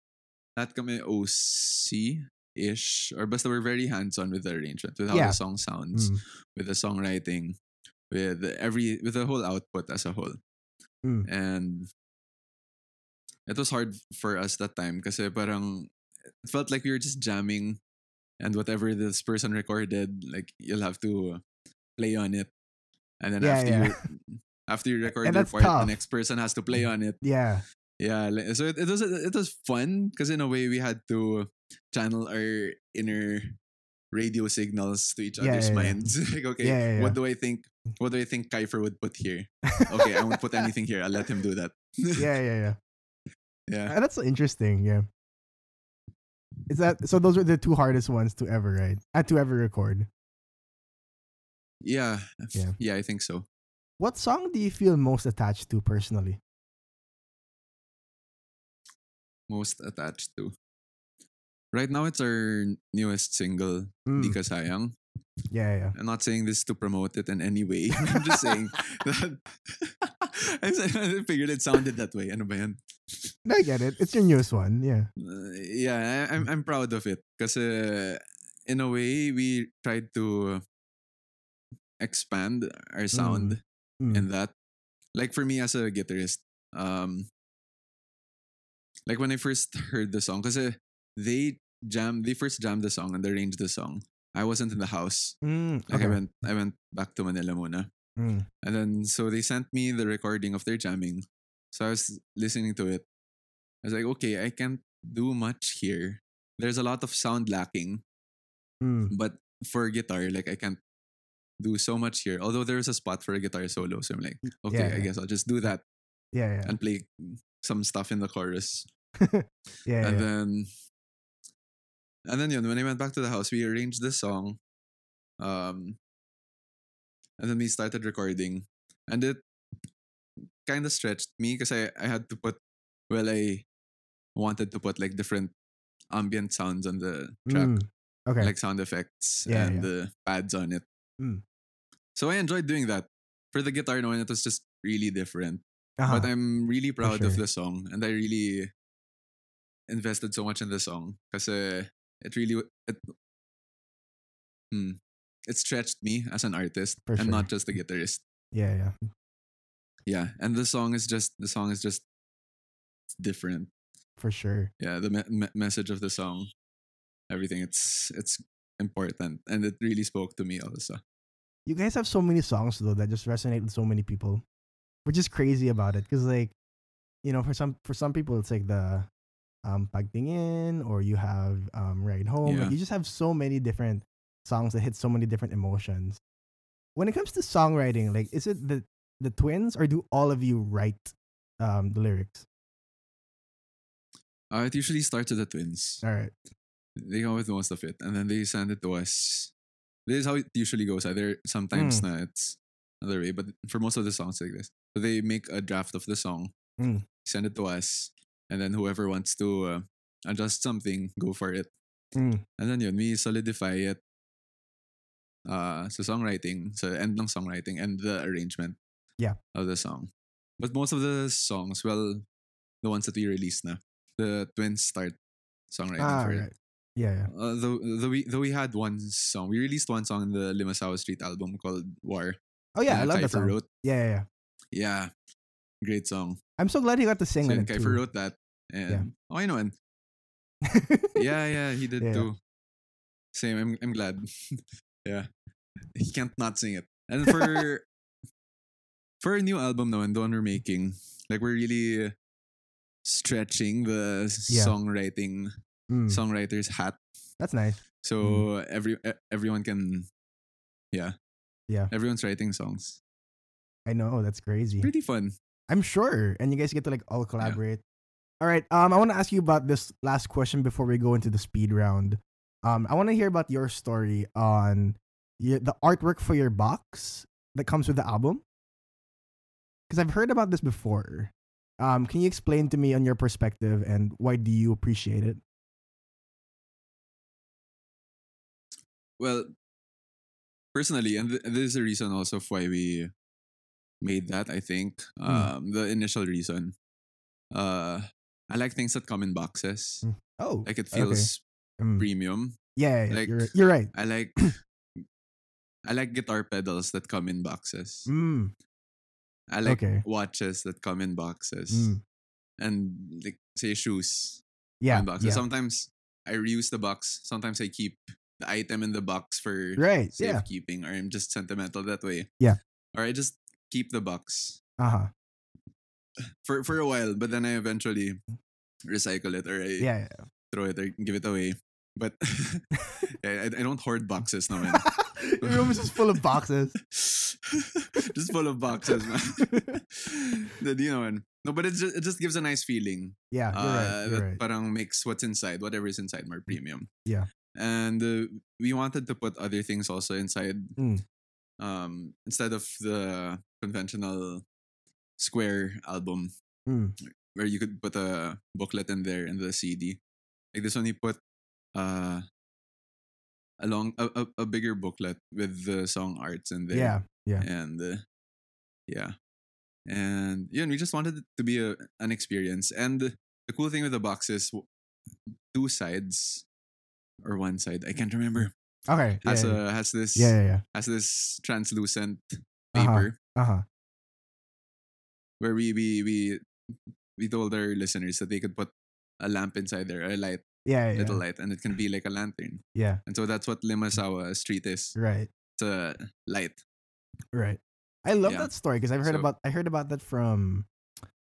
lahat kami OC ish or basta we're very hands-on with the arrangement with how Yeah. the song sounds mm, with the songwriting, with every with the whole output as a whole. Mm. And it was hard for us that time kasi parang it felt like we were just jamming and whatever this person recorded, like you'll have to play on it. And then Yeah, after yeah. you after you record And your part, tough. the next person has to play on it. yeah. Yeah, so it, it was it was fun because in a way we had to channel our inner radio signals to each Yeah, other's yeah, yeah. minds. like, okay, Yeah, yeah, what yeah. do I think? What do I think Keifer would put here? Okay, I won't put anything here. I'll let him do that. yeah, yeah, yeah. yeah, Uh, That's interesting. Yeah. Is that so? Those were the two hardest ones to ever write, uh, to ever record. Yeah. Yeah. Yeah, I think so. What song do you feel most attached to personally? Most attached to. Right now, it's our newest single, Di Mm, Ka Sayang. yeah, yeah. I'm not saying this to promote it in any way. I'm just saying that I figured it sounded that way. Ano ba yan? I get it. It's your newest one. Yeah. Uh, yeah, I, I'm I'm proud of it because in a way we tried to expand our sound Mm, in that. Like for me as a guitarist, um, like when I first heard the song, because they jam, they first jammed the song and arranged the song. I wasn't in the house. mm, Like okay. I went, I went back to Manila muna. Mm, And then so they sent me the recording of their jamming. So I was listening to it. I was like, okay, I can't do much here. There's a lot of sound lacking, mm, but for guitar, like I can't do so much here. Although there's a spot for a guitar solo, so I'm like, okay, Yeah, I guess I'll just do that yeah, yeah. and play some stuff in the chorus. yeah, and then and then yun, when I went back to the house, we arranged this song. Um and then we started recording. And it kind of stretched me because I, I had to put well I wanted to put like different ambient sounds on the track. Mm, okay. Like sound effects Yeah, and yeah. the pads on it. Mm. So I enjoyed doing that. For the guitar knowing it was just really different. Uh-huh. But I'm really proud of the song and I really invested so much in the song because it really it, hmm, it stretched me as an artist For and sure. not just a guitarist. yeah, yeah. Yeah, and the song is just the song is just different. For sure. Yeah, the me- me- message of the song, everything it's it's important and it really spoke to me also. You guys have so many songs though that just resonate with so many people, which is crazy about it. Cause like, you know, for some for some people it's like the um Pagtingin or you have um Ride Home. Yeah. Like you just have so many different songs that hit so many different emotions. When it comes to songwriting, like is it the the twins or do all of you write um the lyrics? Uh, it usually starts with the twins. All right. they come with most of it and then they send it to us. This is how it usually goes. Either sometimes Mm. it's another way, but for most of the songs like this, so they make a draft of the song, Mm. send it to us, and then whoever wants to uh, adjust something, go for it. Mm. And then yun, we solidify it uh, sa songwriting, sa end ng songwriting and the arrangement Yeah. of the song. But most of the songs, well, the ones that we released na, the twins start songwriting Ah, for it. Yeah, yeah. Uh, though, though we though we had one song, we released one song in the Limasawa Street album called War. Oh yeah, I love that song. wrote. Yeah, yeah, yeah. Yeah, great song. I'm so glad he got to sing So on it Keifer too. wrote that, and oh, I know, and yeah, yeah, he did Yeah. too. Same. I'm I'm glad. yeah, he can't not sing it. And for for a new album now, and the one we're making, like we're really stretching the Yeah. songwriting Mm, songwriter's hat that's nice. So every e- everyone can, yeah, Yeah. everyone's writing songs. I know that's crazy. Pretty fun. I'm sure, and you guys get to like all collaborate. All right. Um, I want to ask you about this last question before we go into the speed round. Um, I want to hear about your story on y- the artwork for your box that comes with the album. Because I've heard about this before. Um, can you explain to me on your perspective and why do you appreciate it? Well, personally, and th- this is the reason also of why we made that. I think um, the initial reason. Uh, I like things that come in boxes. Mm. Oh, Like it okay. feels Mm. premium. yeah, yeah, like- you're you're right. I like. I like guitar pedals that come in boxes. Mm, I like okay. watches that come in boxes, mm, and like say shoes yeah, in boxes. yeah. Sometimes I reuse the box. Sometimes I keep the item in the box for right. Yeah. safekeeping, or I'm just sentimental that way. Yeah. Or I just keep the box Uh huh. for for a while, but then I eventually recycle it or I Yeah. yeah. throw it or give it away. But I, I don't hoard boxes now. Your room is just full of boxes. just full of boxes, man. That, you know, man. No, but it just, it just gives a nice feeling. Yeah, you're uh, right. You're right. parang makes what's inside, whatever is inside, more premium. Yeah. And uh, we wanted to put other things also inside. Mm. Um, instead of the conventional square album Mm. where you could put a booklet in there in the CD, like this one, you put uh, a long a, a, a bigger booklet with the song arts in there. Yeah. Yeah. and uh, yeah, and yeah, and we just wanted it to be a an experience. And the cool thing with the box is two sides or one side, I can't remember, Okay. Yeah. has yeah. a has this yeah. Yeah. Yeah. has this translucent Uh-huh. paper Uh huh. where we we we we told our listeners that they could put a lamp inside there, a light, Yeah. Yeah. little light, and it can be like a lantern. Yeah. And so that's what Limasawa Street is. Right. It's a light. Right. I love Yeah. that story because I've heard So- about I heard about that from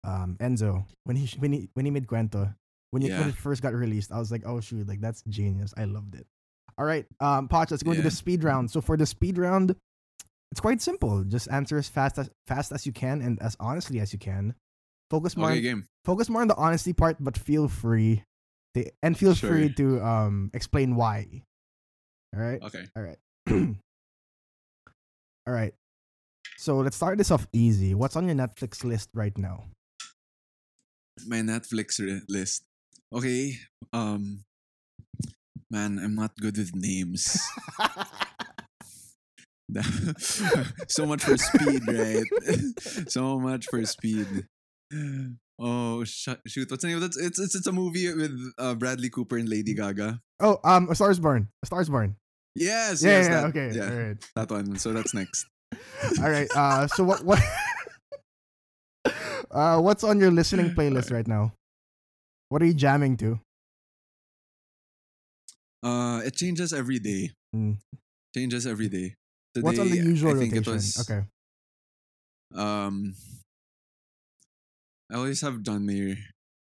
um Enzo when he when he when he made Cuento. When, it, when it first got released, I was like, oh shoot, like that's genius. I loved it. All right, um, Poch, let's go into the speed round. So for the speed round, it's quite simple. Just answer as fast as fast as you can and as honestly as you can. Focus more Okay, on, game. focus more on the honesty part, but feel free to, and feel free to um explain why. All right. Okay. All right. All right. So let's start this off easy. What's on your Netflix list right now? My Netflix list. Okay. Um man, I'm not good with names. so much for speed, right? so much for speed. Oh sh- shoot! What's the name? It's it's it's a movie with uh, Bradley Cooper and Lady Gaga. oh, um, A Star is Born. A Star is Born. Yes, Yeah, yes, yeah, that, okay. yeah, All right. that one. So that's next. All right. Uh, so what what? uh, what's on your listening playlist right now? What are you jamming to? Uh, it changes every day. Mm. Changes every day. Today, What's on the usual I think rotation? it was okay. um. I always have John Mayer,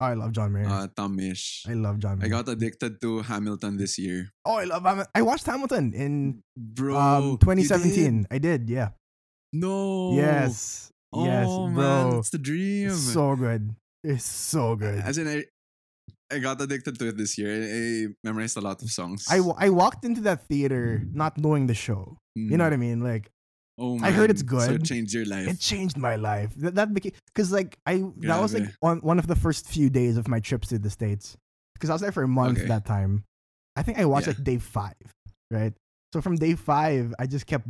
Oh, I love John Mayer. uh, Tom Misch. I love John Mayer. I got addicted to Hamilton this year, oh, I love Hamilton. I watched Hamilton in bro. um 2017. did? I did. Yeah. No. Yes. yes, Oh bro. man, it's the dream. It's so good. It's so good. As in, I, I got addicted to it this year. I, I memorized a lot of songs. I, I walked into that theater not knowing the show. You know what I mm. mean? Like Oh, I heard it's man. So it good. changed your life. it changed my life. That, that became because like I that was like Grabe. one one of the first few days of my trips to the states because I was there for a month Okay. that time. I think I watched Yeah. like day five, right? So from day five, I just kept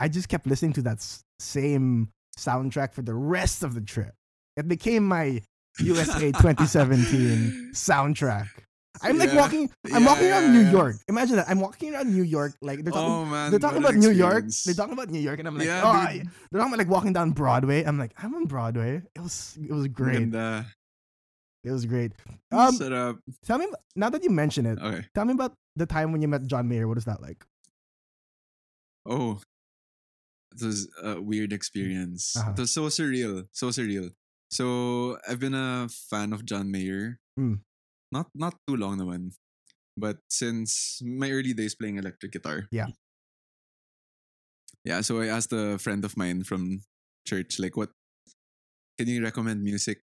I just kept listening to that s- same soundtrack for the rest of the trip. It became my USA 2017 soundtrack. I'm like Yeah. walking. I'm Yeah, walking yeah, around New. York. Imagine that. I'm walking around New York. Like they're talking. Oh man, they're talking about New York. They're talking about New York, and I'm like, Yeah, oh. I- they're talking about like walking down Broadway. I'm like, I'm on Broadway. It was, it was great. Ganda. It was great. Um, Set up. tell me now that you mention it. Okay. Tell me about the time when you met John Mayer. What was that like? Oh, it was a weird experience. Uh-huh. It was so surreal, so surreal. So I've been a fan of John Mayer. Mm. Not not too long naman, but since my early days playing electric guitar. Yeah. Yeah. So I asked a friend of mine from church, like, what can you recommend music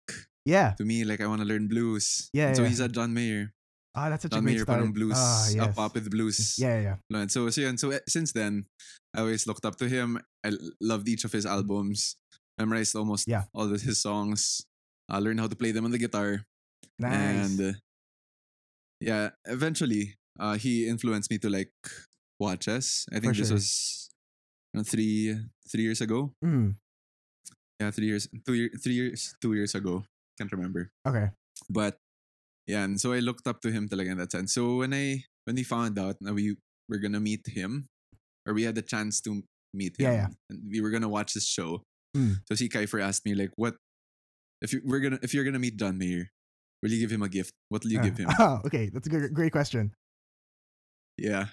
Yeah. to me? Like, I want to learn blues. Yeah, And so yeah. he said John Mayer. Ah, that's such John a great Mayer start. blues, Ah, yes. up pop with blues. Yeah, yeah, yeah. So so yun. So eh, since then, I always looked up to him. I loved each of his albums. Memorized almost Yeah. all of his songs. I learned how to play them on the guitar. Nice. And uh, yeah, eventually, uh, he influenced me to like watches. I think this sure. was uh, three three years ago. Mm, Yeah, three years, two year, three years, two years ago. Can't remember. okay. But yeah, and so I looked up to him talaga in that sense. So when I when we found out that we were gonna meet him, or we had the chance to meet him, Yeah, yeah. and we were gonna watch this show. Mm. So si Keifer asked me like, "What if you we're gonna if you're gonna meet John Mayer, will you give him a gift? What will you Ah, give him?" ah, okay, that's a good, great question. yeah.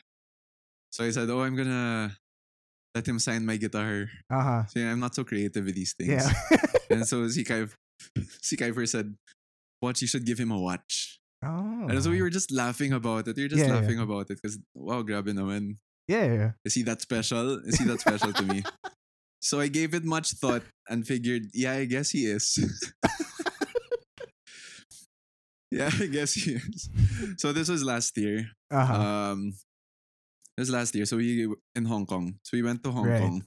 So I said, "Oh, I'm gonna let him sign my guitar." Uh huh. So yeah, I'm not so creative with these things. Yeah. and so si Keifer, si Keifer said, "Watch, you should give him a watch." oh. And so we were just laughing about it. We were just Yeah, yeah. laughing about it because wow, grabe naman. Yeah, yeah, yeah. Is he that special? Is he that special to me? So I gave it much thought and figured, yeah, I guess he is. yeah, I guess he is. So this was last year. Uh huh. Um, this was last year. So we in Hong Kong. So we went to Hong Right. Kong.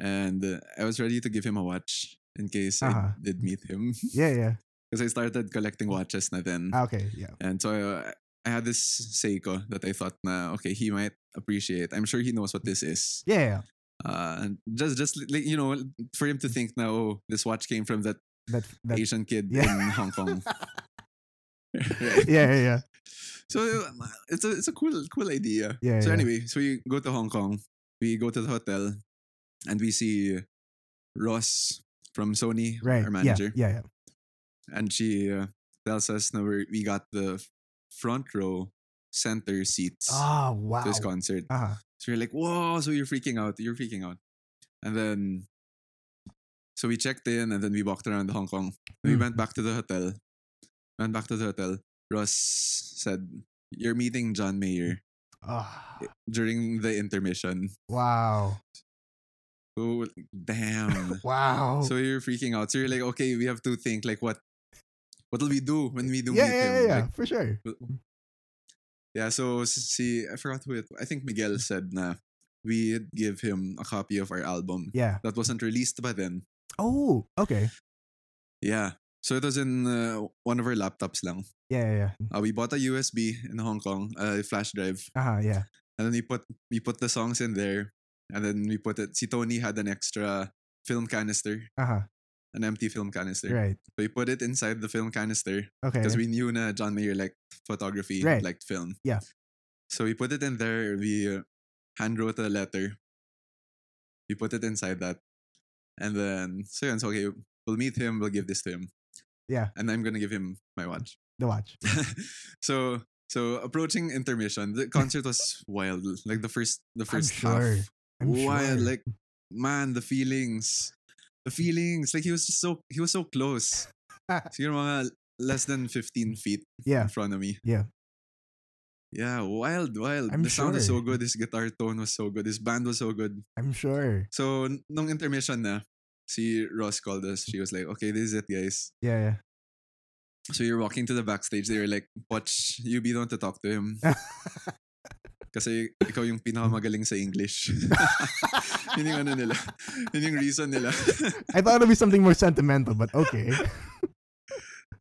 and uh, I was ready to give him a watch in case Uh-huh. I did meet him Yeah, yeah. because I started collecting watches na then. Ah, Okay, yeah. And so uh, I had this Seiko that I thought na okay he might appreciate. I'm sure he knows what this is. Yeah, yeah. Uh, and just just like you know for him to think now oh this watch came from that, That that Asian kid yeah. in Hong Kong. Right? yeah, yeah, yeah. So uh, it's a it's a cool cool idea. Yeah, so yeah. anyway, so we go to Hong Kong. We go to the hotel, and we see Ross from Sony, Right. our manager, yeah, yeah. and she uh, tells us now we we got the front row center seats Oh, wow. this concert. Uh-huh. So you're like, whoa! So you're freaking out. You're freaking out, and then. So we checked in and then we walked around Hong Kong. We Mm. went back to the hotel. Went back to the hotel. Ross said, You're meeting John Mayer Ah, during the intermission. wow. Oh, damn. Wow. so you're freaking out. So you're like, okay, we have to think like what what'll we do when we do yeah, meet yeah, him? yeah, yeah, Like, for sure. Yeah, so see, I forgot who it I think Miguel said na we'd give him a copy of our album. Yeah. That wasn't released by then. Oh, okay. Yeah. So it was in uh, one of our laptops lang. Yeah, yeah, yeah. Uh, we bought a USB in Hong Kong, a flash drive. Uh-huh, yeah. and then we put we put the songs in there and then we put it si Toni had an extra film canister Uh-huh. An empty film canister Right. so we put it inside the film canister Okay. because we knew na John Mayer liked photography Right. liked film Yeah. so we put it in there we uh, hand wrote a letter we put it inside that and then so yeah, it's okay we'll meet him we'll give this to him Yeah. and I'm gonna give him my watch The watch. so so approaching intermission the concert was wild like the first the I'm first sure. half I'm wild sure. like man the feelings the feelings like he was just so he was so close. Siguro mga less than 15 feet yeah. in front of me. Yeah. yeah wild wild. I'm the sound was so good his guitar tone was so good his band was so good. I'm sure. so nung intermission na si Ross called us. She was like okay this is it guys. Yeah, yeah. so you're walking to the backstage. They were like watch you be the one to talk to him kasi ikaw yung pinakamagaling sa English yun yung ano nila yun yung reason nila I thought it'd be something more sentimental, but okay.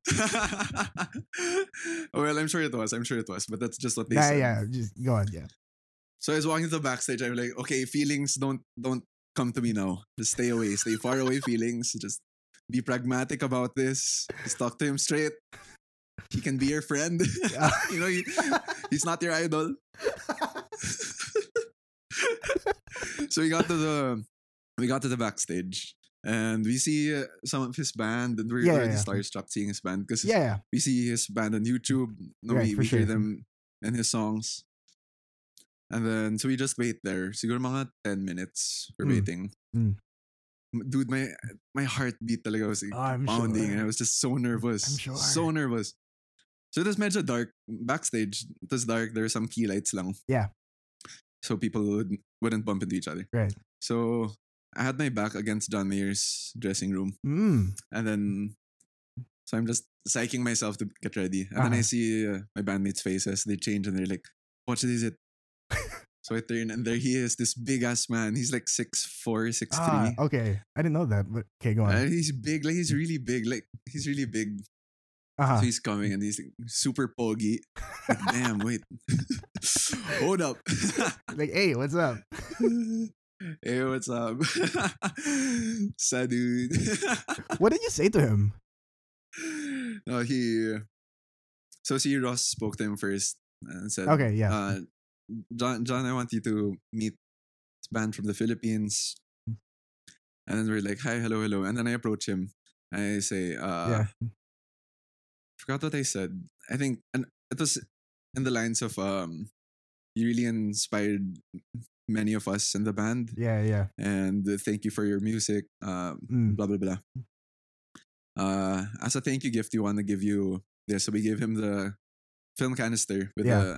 well, I'm sure it was. I'm sure it was, but that's just what they yeah, said. yeah. Just go on. Yeah. So I was walking to the backstage. I'm like, okay, feelings don't don't come to me now. Just stay away, stay far away. Feelings, just be pragmatic about this. Just talk to him straight. He can be your friend. Yeah. you know, he, he's not your idol. so we got to the we got to the backstage. And we see uh, some of his band, and we're Yeah, already yeah. starstruck seeing his band because yeah, yeah. we see his band on YouTube. No, Right, we, we hear them and his songs. And then, so we just wait there. Siguro mga 10 minutes for Mm. waiting. Mm. Dude, my my heartbeat talaga was like, Oh, pounding and I was just so nervous. Sure. So nervous. So it was medyo dark. Backstage, it was dark. There were some key lights lang. Yeah. So people would, wouldn't bump into each other. Right. So I had my back against John Mayer's dressing room. Mm. And then, so I'm just psyching myself to get ready. And then I Uh-huh. see uh, my bandmates' faces. They change and they're like, "What is it?" so I turn and there he is, this big ass man. He's like six four, six Ah, three. okay. I didn't know that, but okay, go on. And he's big, like he's really big, like he's really big. Uh-huh. So he's coming and he's like, super poggy. Like, Damn, wait, hold up. Like, hey, what's up? hey, what's up? Sad dude. What did you say to him? no, he. So see, Ross spoke to him first and said, Okay, yeah. uh, John, John, I want you to meet this band from the Philippines." And then we're like, "Hi, hello, hello." And then I approach him. I say, uh, yeah. Forgot what I said. I think, and it was in the lines of, um, "You really inspired many of us in the band, Yeah, yeah. and uh, thank you for your music." Um, Mm. blah blah blah. Uh, as a thank you gift, we want to give you this. So we gave him the film canister with Yeah. the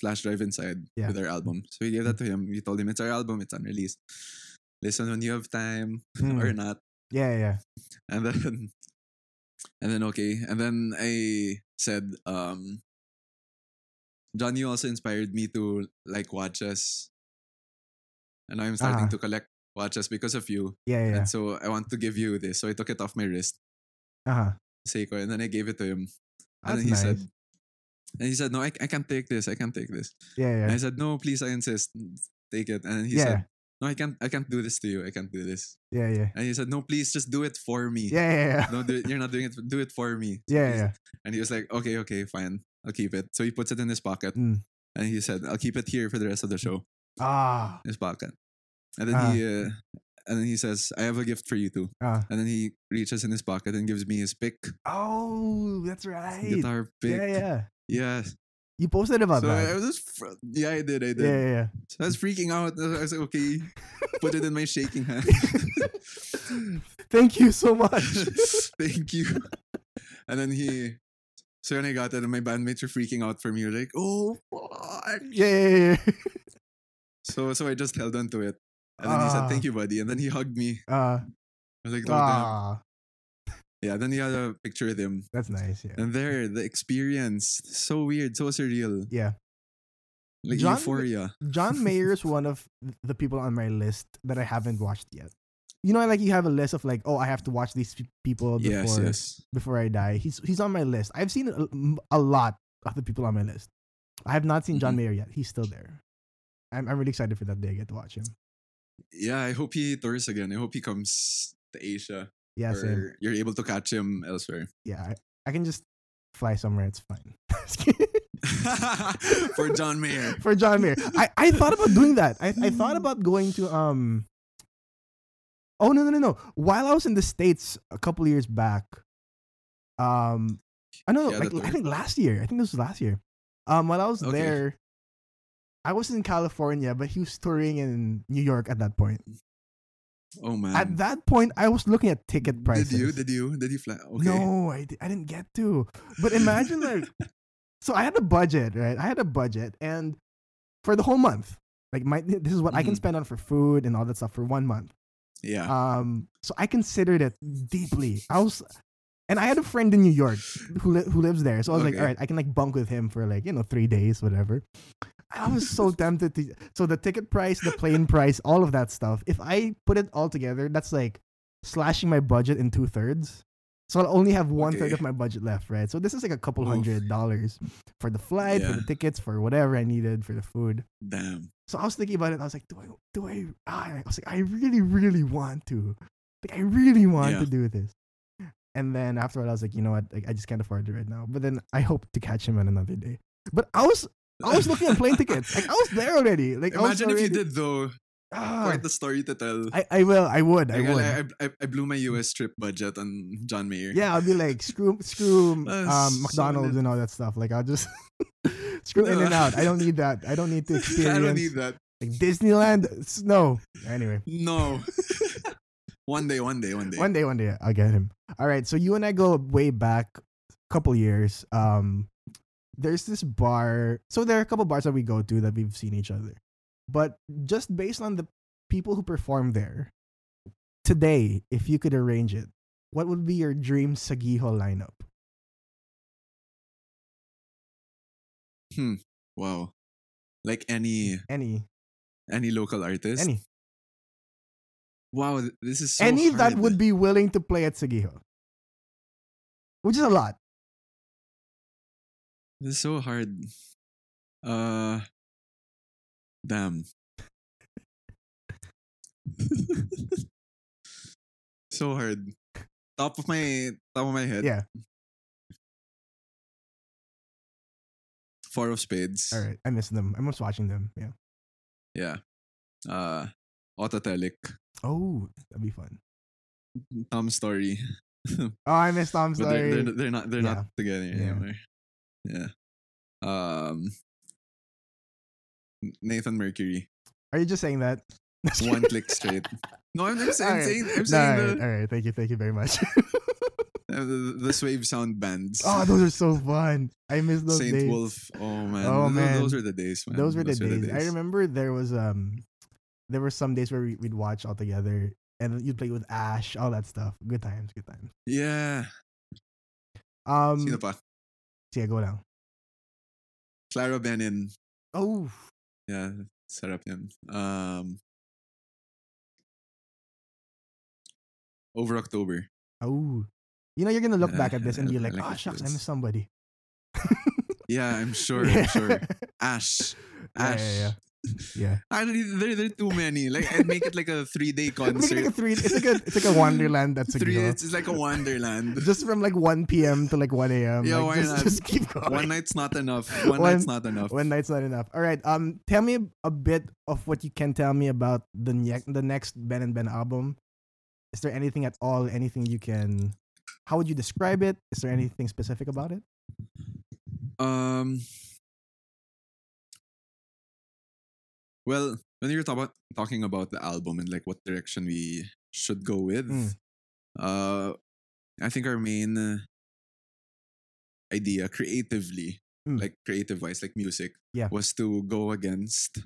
flash drive inside Yeah. with our album. So we gave that to him. We told him it's our album. It's unreleased. Listen when you have time or Mm. not. Yeah, yeah. And then, and then okay. And then I said, um, John, you also inspired me to like watches. And I'm starting Ah. to collect watches because of you. Yeah, yeah. And so I want to give you this. So I took it off my wrist, Uh-huh. Seiko, and then I gave it to him. That's And then he nice. said, and he said, no, I, I can't take this. I can't take this. yeah, And yeah. I said, no, please, I insist. Take it. And he Yeah. said, no, I can't, I can't do this to you. I can't do this. Yeah, yeah. And he said, no, please, just do it for me. Yeah, yeah, yeah. No, do it, you're not doing it. Do it for me. Yeah, please." yeah. And he was like, okay, okay, fine. I'll keep it. So he puts it in his pocket. Mm. And he said, I'll keep it here for the rest of the show. Ah. His pocket. And then Ah. he, uh, and then he says, I have a gift for you too. Ah. And then he reaches in his pocket and gives me his pick, Oh, that's right. guitar pick. Yeah, yeah. Yeah. You posted about So I was just, fr- yeah, I did, I did. Yeah, yeah, So I was freaking out. I was like, okay, put it in my shaking hand. Thank you so much. Thank you. And then he, so when I got it, and my bandmates were freaking out for me. Like, oh, fuck. yeah, yeah, yeah. So, so I just held on to it. And then he said, Ah. thank you, buddy. And then he hugged me. Uh, I was like, oh, damn. Ah, Yeah, then you had a picture with him. that's nice. Yeah. And there, the experience, so weird, so surreal. Yeah. Like John- euphoria. John Mayer is one of the people on my list that I haven't watched yet. You know, like you have a list of like, oh, I have to watch these people before Yes, yes. before I die. He's he's on my list. I've seen a, a lot of the people on my list. I have not seen John Mhm. Mayer yet. He's still there. I'm I'm really excited for that day I get to watch him. Yeah, I hope he tours again. I hope he comes to Asia. Yeah, same. you're able to catch him elsewhere. Yeah, I, I can just fly somewhere. It's fine. For John Mayer. for John Mayer. I, I thought about doing that. I, I thought about going to um Oh no no no no. While I was in the States a couple years back, um I know Yeah, like I think last year. I think this was last year. Um while I was Okay. there, I was in California, but he was touring in New York at that point. Oh man. At that point, I was looking at ticket prices. Did you? Did you? Did you fly? Okay. No, I, I didn't get to. But imagine like, so I had a budget, right? I had a budget, and for the whole month, like my this is what I can Mhm. spend on for food and all that stuff for one month. Yeah. Um, so I considered it deeply. I was, and I had a friend in New York who li- who lives there, so I was like, all right, I can like bunk with him for like you know three days, whatever. I was so tempted to. So the ticket price, the plane price, all of that stuff. If I put it all together, that's like slashing my budget in two thirds. So I'll only have one third Okay. of my budget left, right? So this is like a couple Oof. hundred dollars for the flight, for the tickets, for whatever I needed for the food. Damn. So I was thinking about it. I was like, do I, do I, ah, I was like, I really, really want to. Like, I really want Yeah. to do this. And then afterward, I was like, you know what? Like, I just can't afford it right now. But then I hope to catch him on another day. But I was, I was looking at plane tickets. Like, I was there already. Like, I was Imagine if you did though. Ah, Quite the story to tell. I, I will. I would. I Like, would. I, I, I blew my US trip budget on John Mayer. yeah, I'll be like, screw, screw um, so McDonald's lit. and all that stuff. Like, I'll just screw in and out. I don't need that. I don't need to experience I don't need that. like Disneyland. No. Anyway. No. one day, one day, one day. One day, one day, I'll get him. All right, so you and I go way back, a couple years. Um, there's this bar. So there are a couple bars that we go to that we've seen each other, but just based on the people who perform there today, if you could arrange it, what would be your dream Saguijo lineup? Hmm. Wow. Like any Any, any local artist. any, Wow, this is so any that would be willing to play at Saguijo, which is a lot. This is so hard. Uh damn. so hard. Top of my top of my head. Yeah. Four of spades. All right, I miss them. I miss watching them. Yeah. Yeah. Uh Autotelic. Oh, that'd be fun. Tom Story. Oh, I miss Tom's but they're, story. they're they're not they're Yeah. not together anymore. Yeah. Um Nathan Mercury. Are you just saying that? One click straight. No, I'm, I'm, saying, saying, I'm No, saying all right, the, all right. Thank you, thank you very much. uh, the the Swave sound bands. oh, those are so fun. I miss those Saint days. Wolf. Oh man. Oh, man. Those were the days, man. Those were the days. I remember there was um, there were some days where we, we'd watch all together, and you'd play with Ash, all that stuff. Good times, good times. Yeah. Um, Sino pa? Diego lang. Clara Benin. Oh. Yeah, sarap yan. Um, over October. Oh. You know, you're going to look back at this and be like, like oh, shucks, I missed somebody. yeah, I'm sure. I'm sure. Ash. Ash. Yeah, yeah, yeah. I don't, there, there are too many. Like I'd make it like a three day Make it concert. like a three. It's like a it's like a Wonderland. That's a three. It's like a wonderland. Just from like 1 p.m. to like 1 a.m. Yeah, like, why just, not? just keep going. One night's not enough. One, One- night's not enough. One night's not enough. All right. Um, tell me a bit of what you can tell me about the ne- the next Ben and Ben album. Is there anything at all? Anything you can? How would you describe it? Is there anything specific about it? Um. Well, when you're talk about, talking about the album and like what direction we should go with, Mm. uh, I think our main uh, idea creatively, Mm. like creative wise, like music, Yeah. was to go against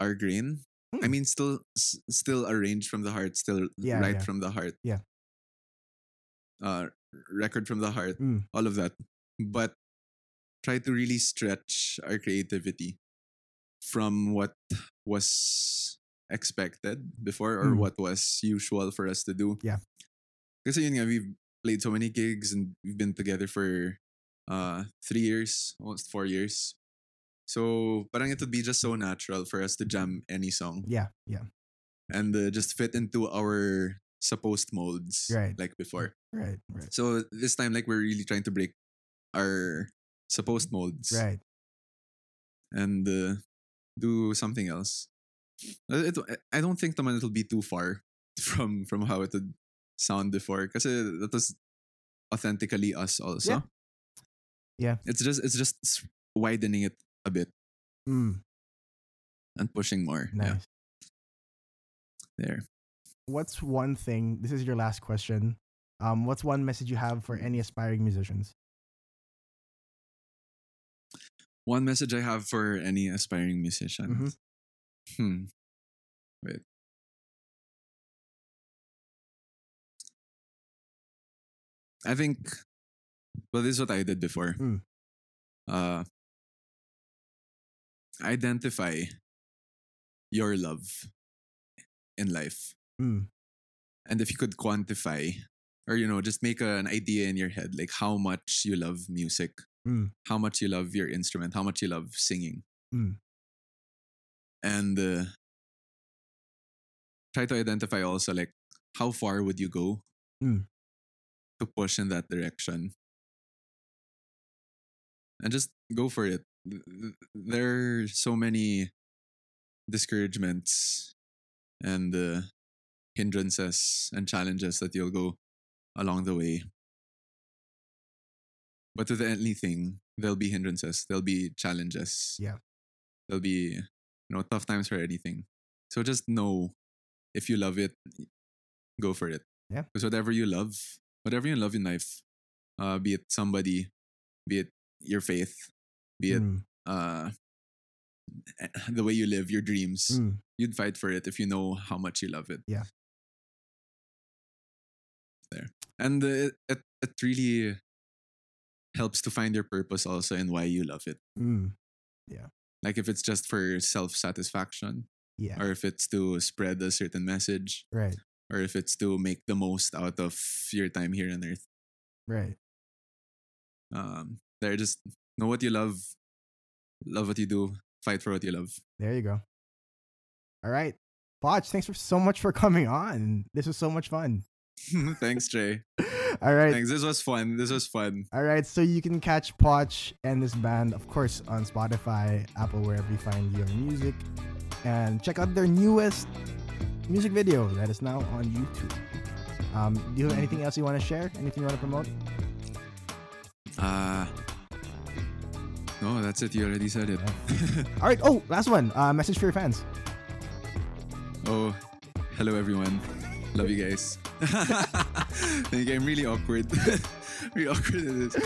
our grain. I Mm. mean, still, s- still arranged from the heart, still Yeah, right yeah. from the heart. Yeah. Uh, record from the heart, Mm. all of that, but try to really stretch our creativity from what was expected before or Mm. what was usual for us to do. Yeah. Kasi yun nga, we've played so many gigs and we've been together for uh three years, almost four years. So parang it would be just so natural for us to jam any song Yeah, yeah, and uh, just fit into our supposed molds Right. like before. right, right, So this time like we're really trying to break our supposed molds right. and uh, do something else. Uh, It, I don't think naman it'll be too far from from how it would sound before because that was authentically us also. Yeah. It's just it's just widening it a bit Mm, and pushing more. Yeah, nice. there. What's one thing? This is your last question. Um, what's one message you have for any aspiring musicians? One message I have for any aspiring musician. Mhm. Hmm. Wait. I think well this is what I did before. Mm. Uh identify your love in life. Mm, And if you could quantify or you know just make an idea in your head like how much you love music, Mm. how much you love your instrument, how much you love singing. Mm. And uh, try to identify also like how far would you go Mm. to push in that direction. And just go for it. Th- th- There are so many discouragements and uh, hindrances and challenges that you'll go along the way. But with anything, there'll be hindrances, there'll be challenges. Yeah. There'll be, you know, tough times for anything. So just know if you love it, go for it. Yeah. Because whatever you love, whatever you love in life, uh, be it somebody, be it your faith, be it mm, uh, the way you live, your dreams, mm. you'd fight for it if you know how much you love it. Yeah. There. And uh, it, it, it really helps to find your purpose also and why you love it. Mm. Like if it's just for self satisfaction, Yeah. or if it's to spread a certain message, Right. or if it's to make the most out of your time here on earth. Right. Um, there, just know what you love, love what you do, fight for what you love. There you go. All right. Poch, thanks for so much for coming on. This was so much fun. Thanks, Trey. All right. Thanks. This was fun. This was fun. All right. So you can catch Poch and this band, of course, on Spotify, Apple, wherever you find your music. And check out their newest music video that is now on YouTube. Um, do you have anything else you want to share? Anything you want to promote? Uh no, that's it. You already said it. All right. Oh, last one. Uh, message for your fans. oh, hello everyone. Love you guys. thank you. I'm really awkward. really awkward at this.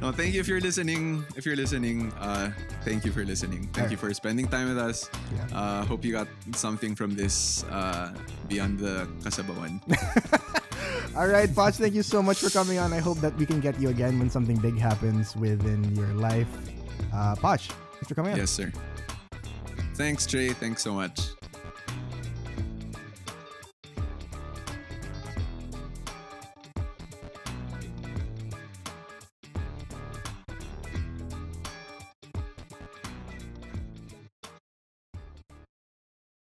No, thank you if you're listening. If you're listening, uh, thank you for listening. Thank you for spending time with us. Yeah. Uh, hope you got something from this uh, beyond the kasabawan. All right, Poch, thank you so much for coming on. I hope that we can get you again when something big happens within your life. Uh, Poch, thanks for coming on. yes, sir. Thanks, Trey. Thanks so much.